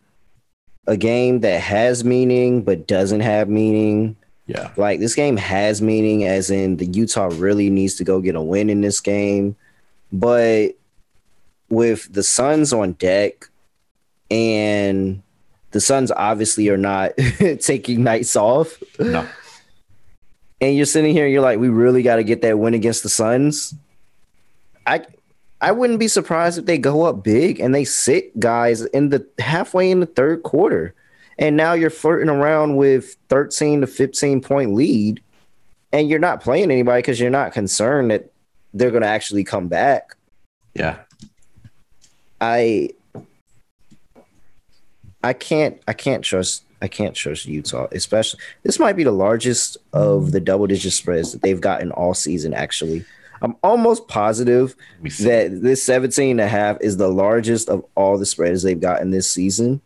a game that has meaning but doesn't have meaning. Yeah. Like this game has meaning as in the Utah really needs to go get a win in this game. But with the Suns on deck and the Suns obviously are not taking nights off. No. And you're sitting here, and you're like, we really got to get that win against the Suns. I I wouldn't be surprised if they go up big and they sit guys in the halfway in the third quarter and now you're flirting around with 13 to 15 point lead and you're not playing anybody because you're not concerned that they're going to actually come back yeah i i can't i can't trust i can't trust utah especially this might be the largest of the double digit spreads that they've gotten all season actually. I'm almost positive that this 17 and a half is the largest of all the spreads they've gotten this season.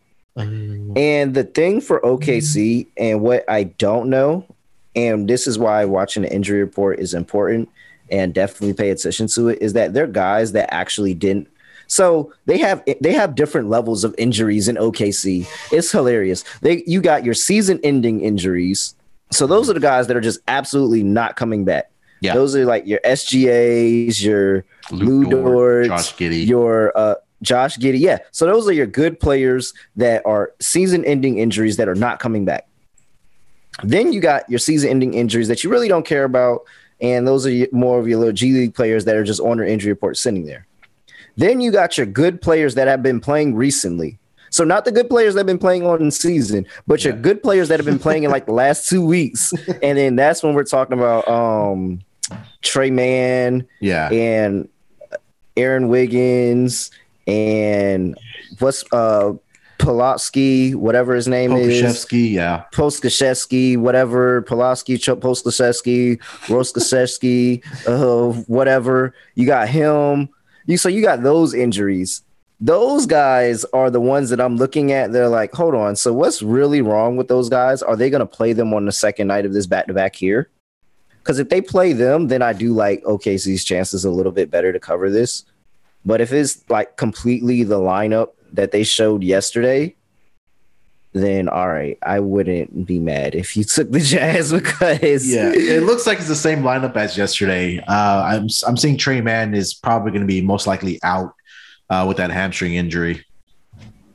And the thing for OKC and what I don't know, and this is why watching the injury report is important and definitely pay attention to it, is that they're guys that actually didn't. So they have they have different levels of injuries in OKC. It's hilarious. They you got your season-ending injuries. So those are the guys that are just absolutely not coming back. Yeah. Those are like your SGAs, your Lu Dort, Josh Giddey. your uh, Josh Giddey. Yeah. So those are your good players that are season ending injuries that are not coming back. Then you got your season ending injuries that you really don't care about. And those are more of your little G League players that are just on their injury report sitting there. Then you got your good players that have been playing recently. So not the good players that have been playing on the season, but yeah. your good players that have been playing in like the last two weeks. And then that's when we're talking about um Tre Mann, yeah, and Aaron Wiggins and what's uh Pulaski, whatever his name is. yeah. Poskashevsky, whatever. Pulaski, Poskashevsky, Roskashevsky, uh, whatever. You got him. You so you got those injuries. Those guys are the ones that I'm looking at. They're like, hold on. So what's really wrong with those guys? Are they going to play them on the second night of this back to back here? Because if they play them, then I do like OKC's chances a little bit better to cover this. But if it's like completely the lineup that they showed yesterday, then all right, I wouldn't be mad if you took the Jazz because yeah, it looks like it's the same lineup as yesterday. Uh, I'm I'm seeing Tre Mann is probably going to be most likely out uh, with that hamstring injury,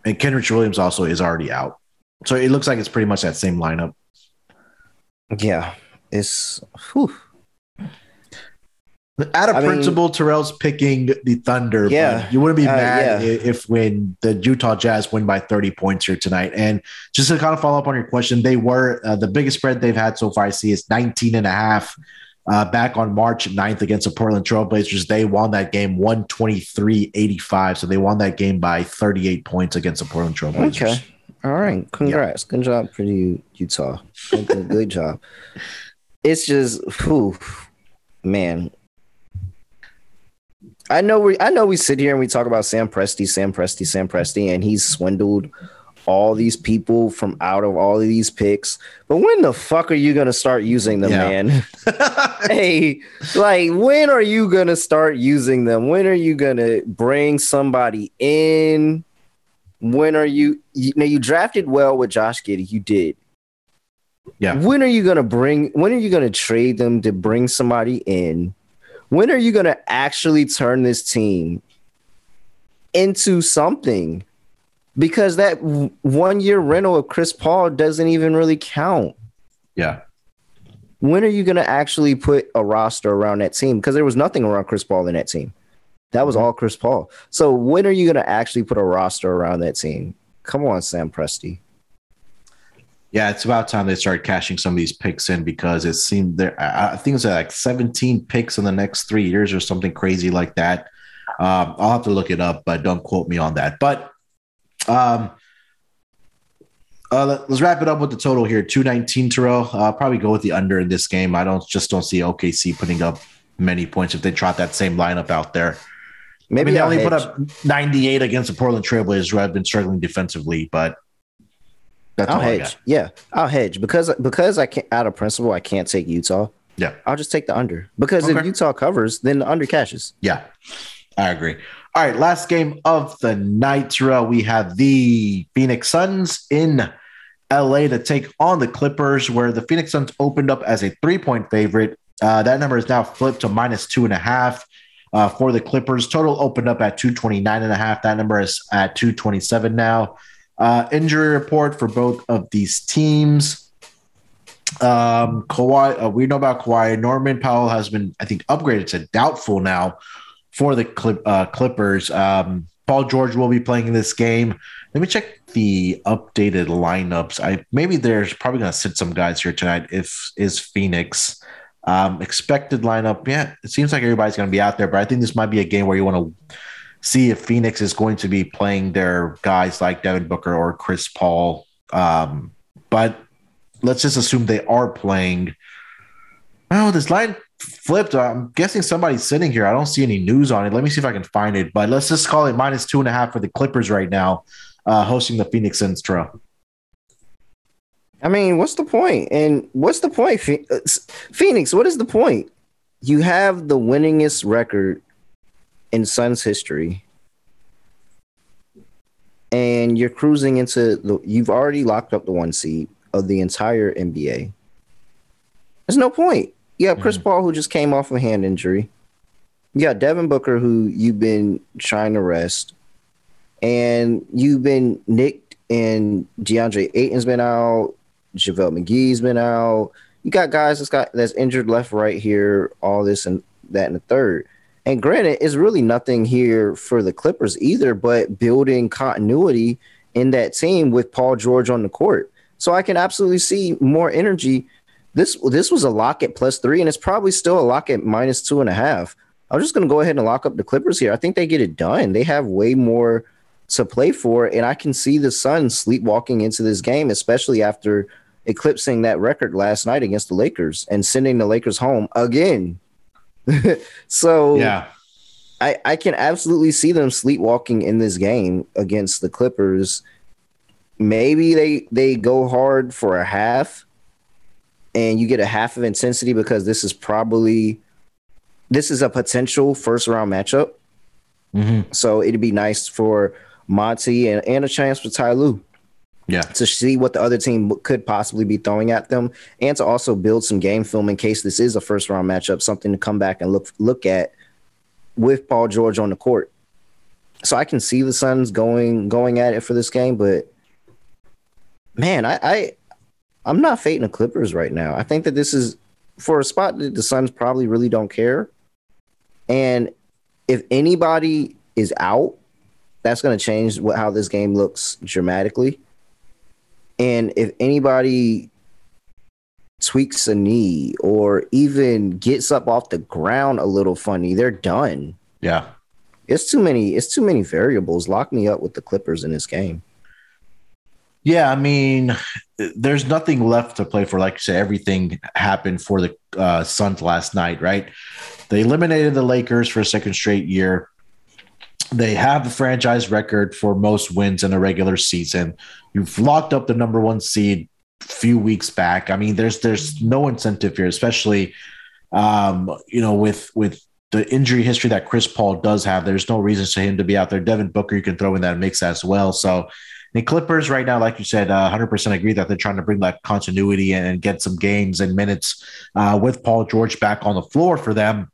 and Kenrich Williams also is already out. So it looks like it's pretty much that same lineup. Yeah, it's whew. Out of I mean- principle, Terrell's picking the Thunder. Yeah. but you wouldn't be Uh, mad yeah. if when the Utah Jazz win by 30 points here tonight. And just to kind of follow up on your question, they were uh, the biggest spread they've had so far. I see is 19 and a half. Uh, back on March 9th against the Portland Trailblazers, they won that game 123 85. So they won that game by 38 points against the Portland Trailblazers. Okay. All right. Congrats. Good job for you, Utah. Good, good, good job. It's just, whew, man. I know we I know we sit here and we talk about Sam Presti, Sam Presti, Sam Presti, and he's swindled all these people from out of all of these picks. But when the fuck are you gonna start using them, Yeah. man? hey, like when are you gonna start using them? When are you gonna bring somebody in? When are you you know you drafted well with Josh Giddey, you did. Yeah. When are you gonna bring when are you gonna trade them to bring somebody in? When are you gonna actually turn this team into something? Because that one year rental of Chris Paul doesn't even really count yeah. when are you going to actually put a roster around that team? Because there was nothing around Chris Paul in that team. That was mm-hmm. all Chris Paul. So when are you going to actually put a roster around that team? Come on, Sam Presti. Yeah, it's about time they start cashing some of these picks in because it seemed there. I think it's like 17 picks in the next three years or something crazy like that. Um, I'll have to look it up, but don't quote me on that. But um, uh, let, us wrap it up with the total here: 219. Terrell, uh, probably go with the under in this game. I don't just don't see OKC putting up many points if they trot that same lineup out there. Maybe I mean, they I'll only put up 98 against the Portland Trailblazers, who have been struggling defensively, but that's I'll hedge. Yeah, I'll hedge because because I can't out of principle I can't take Utah. Yeah. I'll just take the under because if Utah covers, then the under cashes. Yeah, I agree. All right, last game of the night, Terrell. We have the Phoenix Suns in LA to take on the Clippers, where the Phoenix Suns opened up as a three point favorite. Uh, that number is now flipped to minus two and a half uh, for the Clippers. Total opened up at 229 and a half. That number is at 227 now. Uh, injury report for both of these teams. Um, Kawhi, uh, we know about Kawhi. Norman Powell has been, I think, upgraded to doubtful now for the Clip, uh, Clippers. Um, Paul George will be playing in this game. Let me check the updated lineups. I maybe there's probably going to sit some guys here tonight. If is Phoenix um, expected lineup? Yeah, it seems like everybody's going to be out there, but I think this might be a game where you want to see if Phoenix is going to be playing their guys like Devin Booker or Chris Paul. Um, but let's just assume they are playing. Oh, this line flipped. I'm guessing somebody's sitting here. I don't see any news on it. Let me see if I can find it. But let's just call it minus two and a half for the Clippers right now, uh, hosting the Phoenix. Terrell. I mean, what's the point? And what's the point? Uh, Phoenix, what is the point? You have the winningest record in Suns history. And you're cruising into the you've already locked up the one seed of the entire NBA. There's no point. You have Chris mm-hmm. Paul who just came off a hand injury. You got Devin Booker who you've been trying to rest. And you've been nicked and DeAndre Ayton's been out. JaVale McGee's been out. You got guys that's got that's injured left, right here, all this and that and the third. And granted, it's really nothing here for the Clippers either, but building continuity in that team with Paul George on the court. So I can absolutely see more energy. This this was a lock at plus three, and it's probably still a lock at minus two and a half. I'm just gonna go ahead and lock up the Clippers here. I think they get it done. They have way more to play for, and I can see the Suns sleepwalking into this game, especially after eclipsing that record last night against the Lakers and sending the Lakers home again. so Yeah, I, I can absolutely see them sleepwalking in this game against the Clippers. Maybe they they go hard for a half and you get a half of intensity because this is probably this is a potential first round matchup. Mhm. So it'd be nice for Monty and, and a chance for Ty Lue. Yeah. To see what the other team could possibly be throwing at them, and to also build some game film in case this is a first round matchup, something to come back and look look at with Paul George on the court. So I can see the Suns going going at it for this game, but man, I, I I'm not fading the Clippers right now. I think that this is for a spot that the Suns probably really don't care. And if anybody is out, that's going to change what, how this game looks dramatically. And if anybody tweaks a knee or even gets up off the ground a little funny, they're done. Yeah. It's too many. It's too many variables. Lock me up with the Clippers in this game. Yeah, I mean, there's nothing left to play for. Like you said, everything happened for the uh, Suns last night, right? They eliminated the Lakers for a second straight year. They have the franchise record for most wins in a regular season. You've locked up the number one seed a few weeks back. I mean, there's there's no incentive here, especially um, you know, with with the injury history that Chris Paul does have. There's no reason for him to be out there. Devin Booker, you can throw in that mix as well. So the Clippers right now, like you said, uh, 100% agree that they're trying to bring that continuity and get some games and minutes uh, with Paul George back on the floor for them.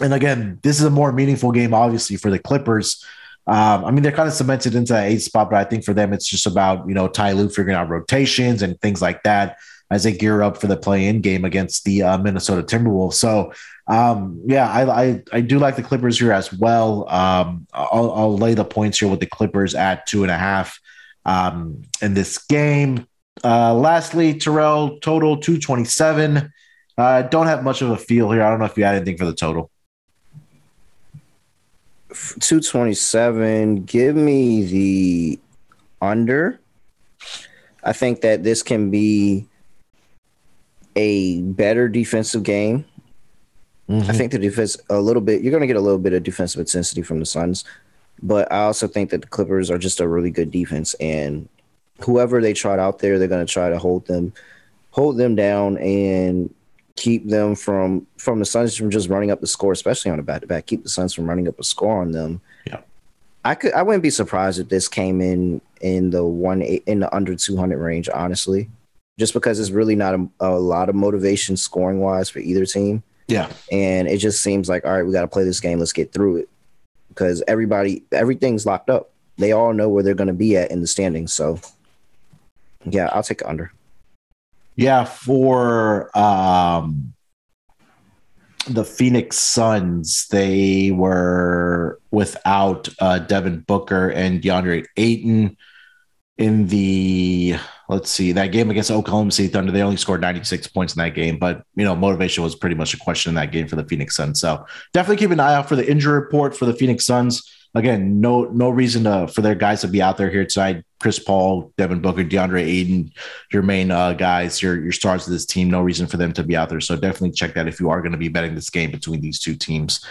And again, this is a more meaningful game, obviously, for the Clippers. Um, I mean, they're kind of cemented into that eight spot, but I think for them, it's just about, you know, Ty Lue figuring out rotations and things like that as they gear up for the play-in game against the uh, Minnesota Timberwolves. So, um, yeah, I, I, I do like the Clippers here as well. Um, I'll, I'll lay the points here with the Clippers at two and a half um, in this game. Uh, lastly, Terrell total two twenty seven. Uh, don't have much of a feel here. I don't know if you had anything for the total. 227. Give me the under. I think that this can be a better defensive game. Mm-hmm. I think the defense a little bit. You're going to get a little bit of defensive intensity from the Suns, but I also think that the Clippers are just a really good defense, and whoever they trot out there, they're going to try to hold them, hold them down, and keep them from from the Suns from just running up the score, especially on a back to back. Keep the Suns from running up a score on them. Yeah, I could. I wouldn't be surprised if this came in in the one in the under two hundred range. Honestly, just because it's really not a, a lot of motivation scoring wise for either team. Yeah. And it just seems like, all right, we got to play this game. Let's get through it because everybody, everything's locked up. They all know where they're going to be at in the standings. So, yeah, I'll take under. Yeah, for um, the Phoenix Suns, they were without uh, Devin Booker and DeAndre Ayton in the let's see that game against Oklahoma City Thunder. They only scored 96 points in that game, but you know motivation was pretty much a question in that game for the Phoenix Suns. So definitely keep an eye out for the injury report for the Phoenix Suns. Again, no no reason to, for their guys to be out there here tonight. Chris Paul, Devin Booker, DeAndre Ayton, your main uh, guys, your your stars of this team. No reason for them to be out there. So definitely check that if you are going to be betting this game between these two teams.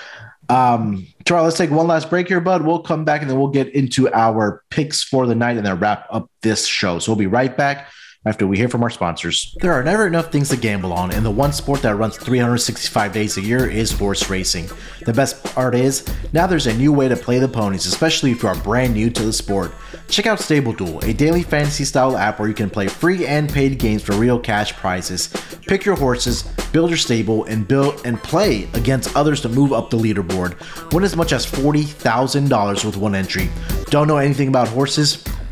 Um, Charles, let's take one last break here, bud. We'll come back and then we'll get into our picks for the night and then wrap up this show. So we'll be right back after we hear from our sponsors. There are never enough things to gamble on, and the one sport that runs 365 days a year is horse racing. The best part is, now there's a new way to play the ponies, especially if you are brand new to the sport. Check out Stable Duel, a daily fantasy style app where you can play free and paid games for real cash prizes. Pick your horses, build your stable, and build and play against others to move up the leaderboard. Win as much as $40,000 with one entry. Don't know anything about horses?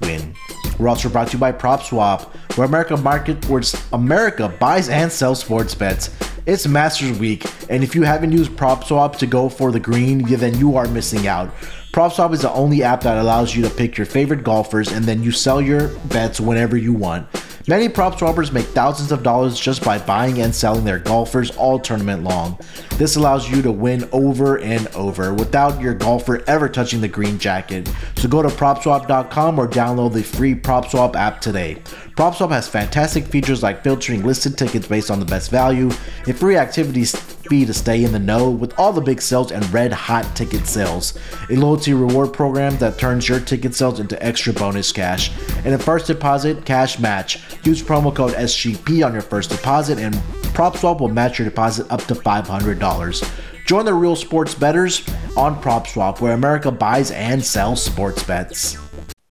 win. We're also brought to you by PropSwap, where America market where America buys and sells sports bets. It's Masters Week, and if you haven't used PropSwap to go for the green, then you are missing out. PropSwap is the only app that allows you to pick your favorite golfers and then you sell your bets whenever you want. Many prop swappers make thousands of dollars just by buying and selling their golfers all tournament long. This allows you to win over and over without your golfer ever touching the green jacket. So go to propswap.com or download the free PropSwap app today. PropSwap has fantastic features like filtering listed tickets based on the best value and free activities fee to stay in the know with all the big sales and red hot ticket sales. A loyalty reward program that turns your ticket sales into extra bonus cash. And a first deposit cash match. Use promo code SGP on your first deposit and PropSwap will match your deposit up to $500. Join the real sports betters on PropSwap where America buys and sells sports bets.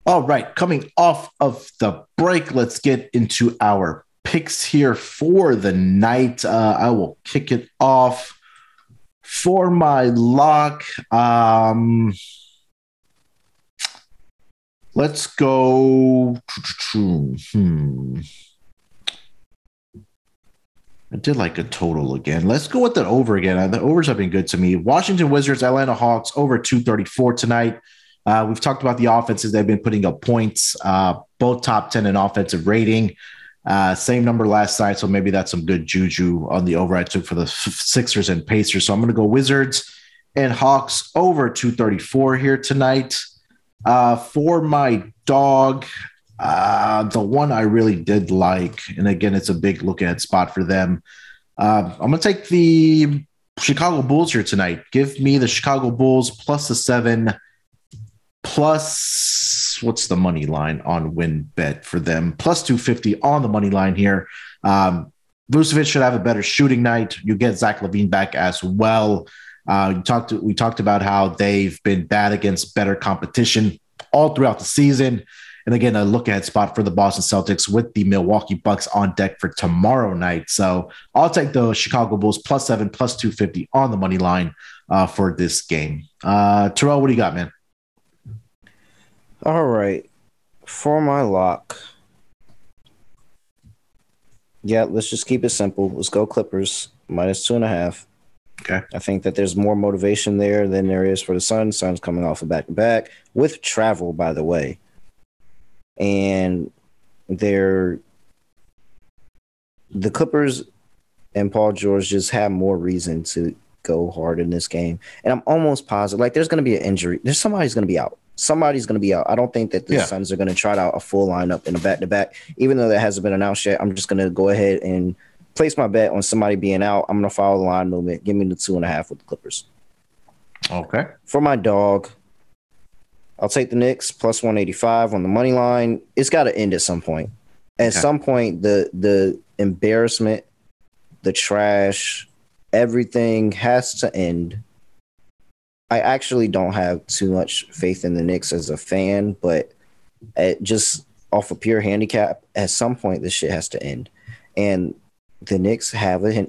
All right, coming off of the break, let's get into our picks here for the night. Uh, I will kick it off for my lock. Um, let's go. Hmm. I did like a total again. Let's go with the over again. The overs have been good to me. Washington Wizards, Atlanta Hawks over 234 tonight. Uh, we've talked about the offenses they've been putting up points, uh, both top 10 in offensive rating. Uh, same number last night, so maybe that's some good juju on the over I took for the Sixers and Pacers. So I'm going to go Wizards and Hawks over 234 here tonight. Uh, for my dog, uh, the one I really did like, and again, it's a big look at spot for them. Uh, I'm going to take the Chicago Bulls here tonight. Give me the Chicago Bulls plus the seven plus what's the money line on WynnBET for them plus 250 on the money line here um Vucevic should have a better shooting night. You get Zach LaVine back as well. Uh, talked we talked about how they've been bad against better competition all throughout the season. And again, a look ahead spot for the Boston Celtics with the Milwaukee Bucks on deck for tomorrow night. So I'll take the Chicago Bulls plus seven, plus 250 on the money line uh, for this game. Uh, Terrell, what do you got, man? All right. For my lock. Yeah, let's just keep it simple. Let's go Clippers minus two and a half. Okay. I think that there's more motivation there than there is for the Sun. Sun's coming off a back to back with travel, by the way. And they're the Clippers and Paul George just have more reason to go hard in this game. And I'm almost positive like there's gonna be an injury. There's somebody's gonna be out somebody's going to be out. I don't think that the yeah. Suns are going to try out a full lineup in a back to back, even though that hasn't been announced yet. I'm just going to go ahead and place my bet on somebody being out. I'm going to follow the line movement. Give me the two and a half with the Clippers. Okay. For my dog, I'll take the Knicks plus 185 on the money line. It's got to end at some point. At okay. some point, the the embarrassment, the trash, everything has to end I actually don't have too much faith in the Knicks as a fan, but it just off a of pure handicap, at some point this shit has to end. And the Knicks have a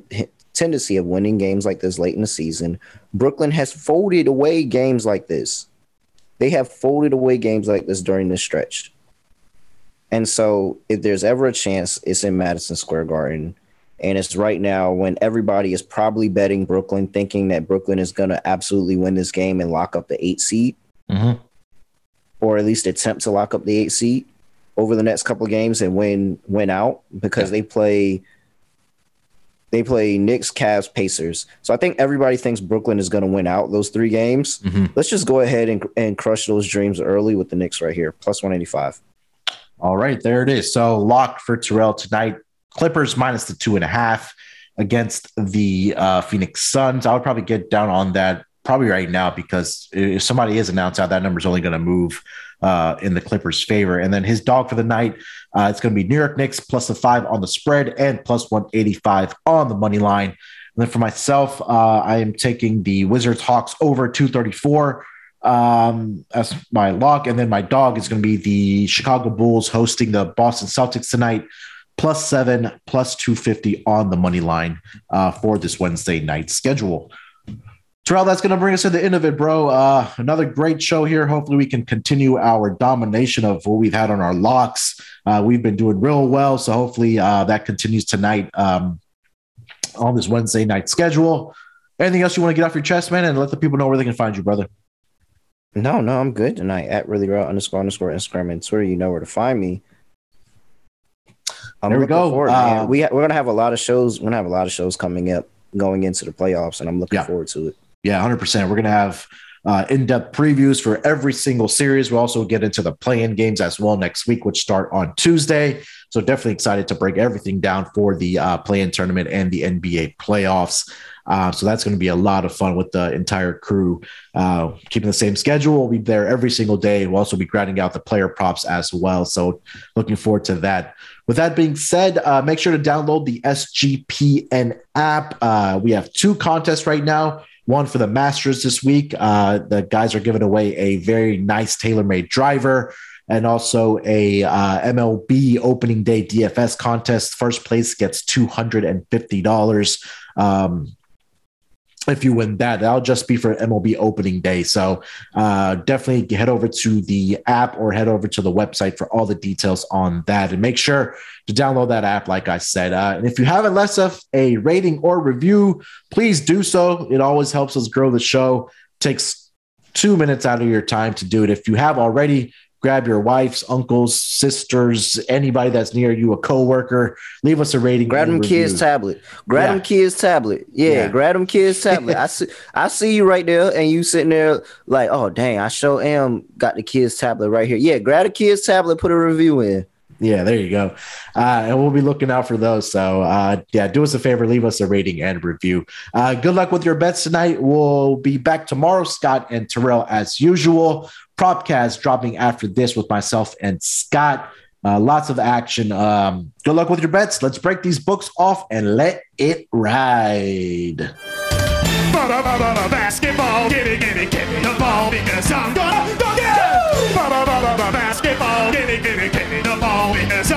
tendency of winning games like this late in the season. Brooklyn has folded away games like this. They have folded away games like this during this stretch. And so, if there's ever a chance, it's in Madison Square Garden. And it's right now when everybody is probably betting Brooklyn, thinking that Brooklyn is going to absolutely win this game and lock up the eight seed, mm-hmm. or at least attempt to lock up the eight seed over the next couple of games and win win out because yeah. they play they play Knicks, Cavs, Pacers. So I think everybody thinks Brooklyn is going to win out those three games. Mm-hmm. Let's just go ahead and, and crush those dreams early with the Knicks right here, plus 185. All right, there it is. So lock for Terrell tonight. Clippers minus the two and a half against the uh, Phoenix Suns. I would probably get down on that probably right now because if somebody is announced out, that number is only going to move uh, in the Clippers' favor. And then his dog for the night, uh, it's going to be New York Knicks plus the five on the spread and plus 185 on the money line. And then for myself, uh, I am taking the Wizards Hawks over 234 um, as my lock. And then my dog is going to be the Chicago Bulls hosting the Boston Celtics tonight plus seven, plus 250 on the money line uh, for this Wednesday night schedule. Terrell, that's going to bring us to the end of it, bro. Uh, another great show here. Hopefully, we can continue our domination of what we've had on our locks. Uh, we've been doing real well, so hopefully uh, that continues tonight um, on this Wednesday night schedule. Anything else you want to get off your chest, man, and let the people know where they can find you, brother? No, no, I'm good tonight. At really real underscore underscore Instagram and Twitter, you know where to find me. I'm There we go. Forward, uh, we ha- we're gonna have a lot of shows. We're gonna have a lot of shows coming up going into the playoffs, and I'm looking Yeah. forward to it. Yeah, 100%. We're going to have uh, in depth previews for every single series. We'll also get into the play in games as well next week, which start on Tuesday. So, definitely excited to break everything down for the uh, play in tournament and the NBA playoffs. Uh, so, that's going to be a lot of fun with the entire crew. Uh, keeping the same schedule. We'll be there every single day. We'll also be grinding out the player props as well. So, looking forward to that. With that being said, uh, make sure to download the SGPN app. Uh, we have two contests right now. One for the Masters this week. Uh, the guys are giving away a very nice tailor-made driver and also a uh, MLB opening day DFS contest. First place gets two hundred and fifty dollars. Um, if you win that, that'll just be for MLB opening day. So uh, definitely head over to the app or head over to the website for all the details on that. And make sure to download that app, like I said. Uh, and if you haven't left us a rating or review, please do so. It always helps us grow the show. takes two minutes out of your time to do it. If you have already, grab your wife's, uncles, sisters, anybody that's near you, a coworker, leave us a rating. Grab them review. kids tablet. Grab Yeah. them kids tablet. Yeah, Yeah. grab them kids tablet. I see I see you right there and you sitting there like, oh dang, I sure am got the kids tablet right here. Yeah, grab the kids tablet, put a review in. Yeah, there you go. Uh, and we'll be looking out for those. So, uh, yeah, do us a favor, leave us a rating and review. Uh, good luck with your bets tonight. We'll be back tomorrow, Scott and Terrell, as usual. Propcast dropping after this with myself and Scott. Uh, lots of action. Um, good luck with your bets. Let's break these books off and let it ride. Basketball, give me, give me, give me the ball because I'm gonna dunk it. Ba-ba-ba-ba-ba, Basketball, give me, give me, give me the ball because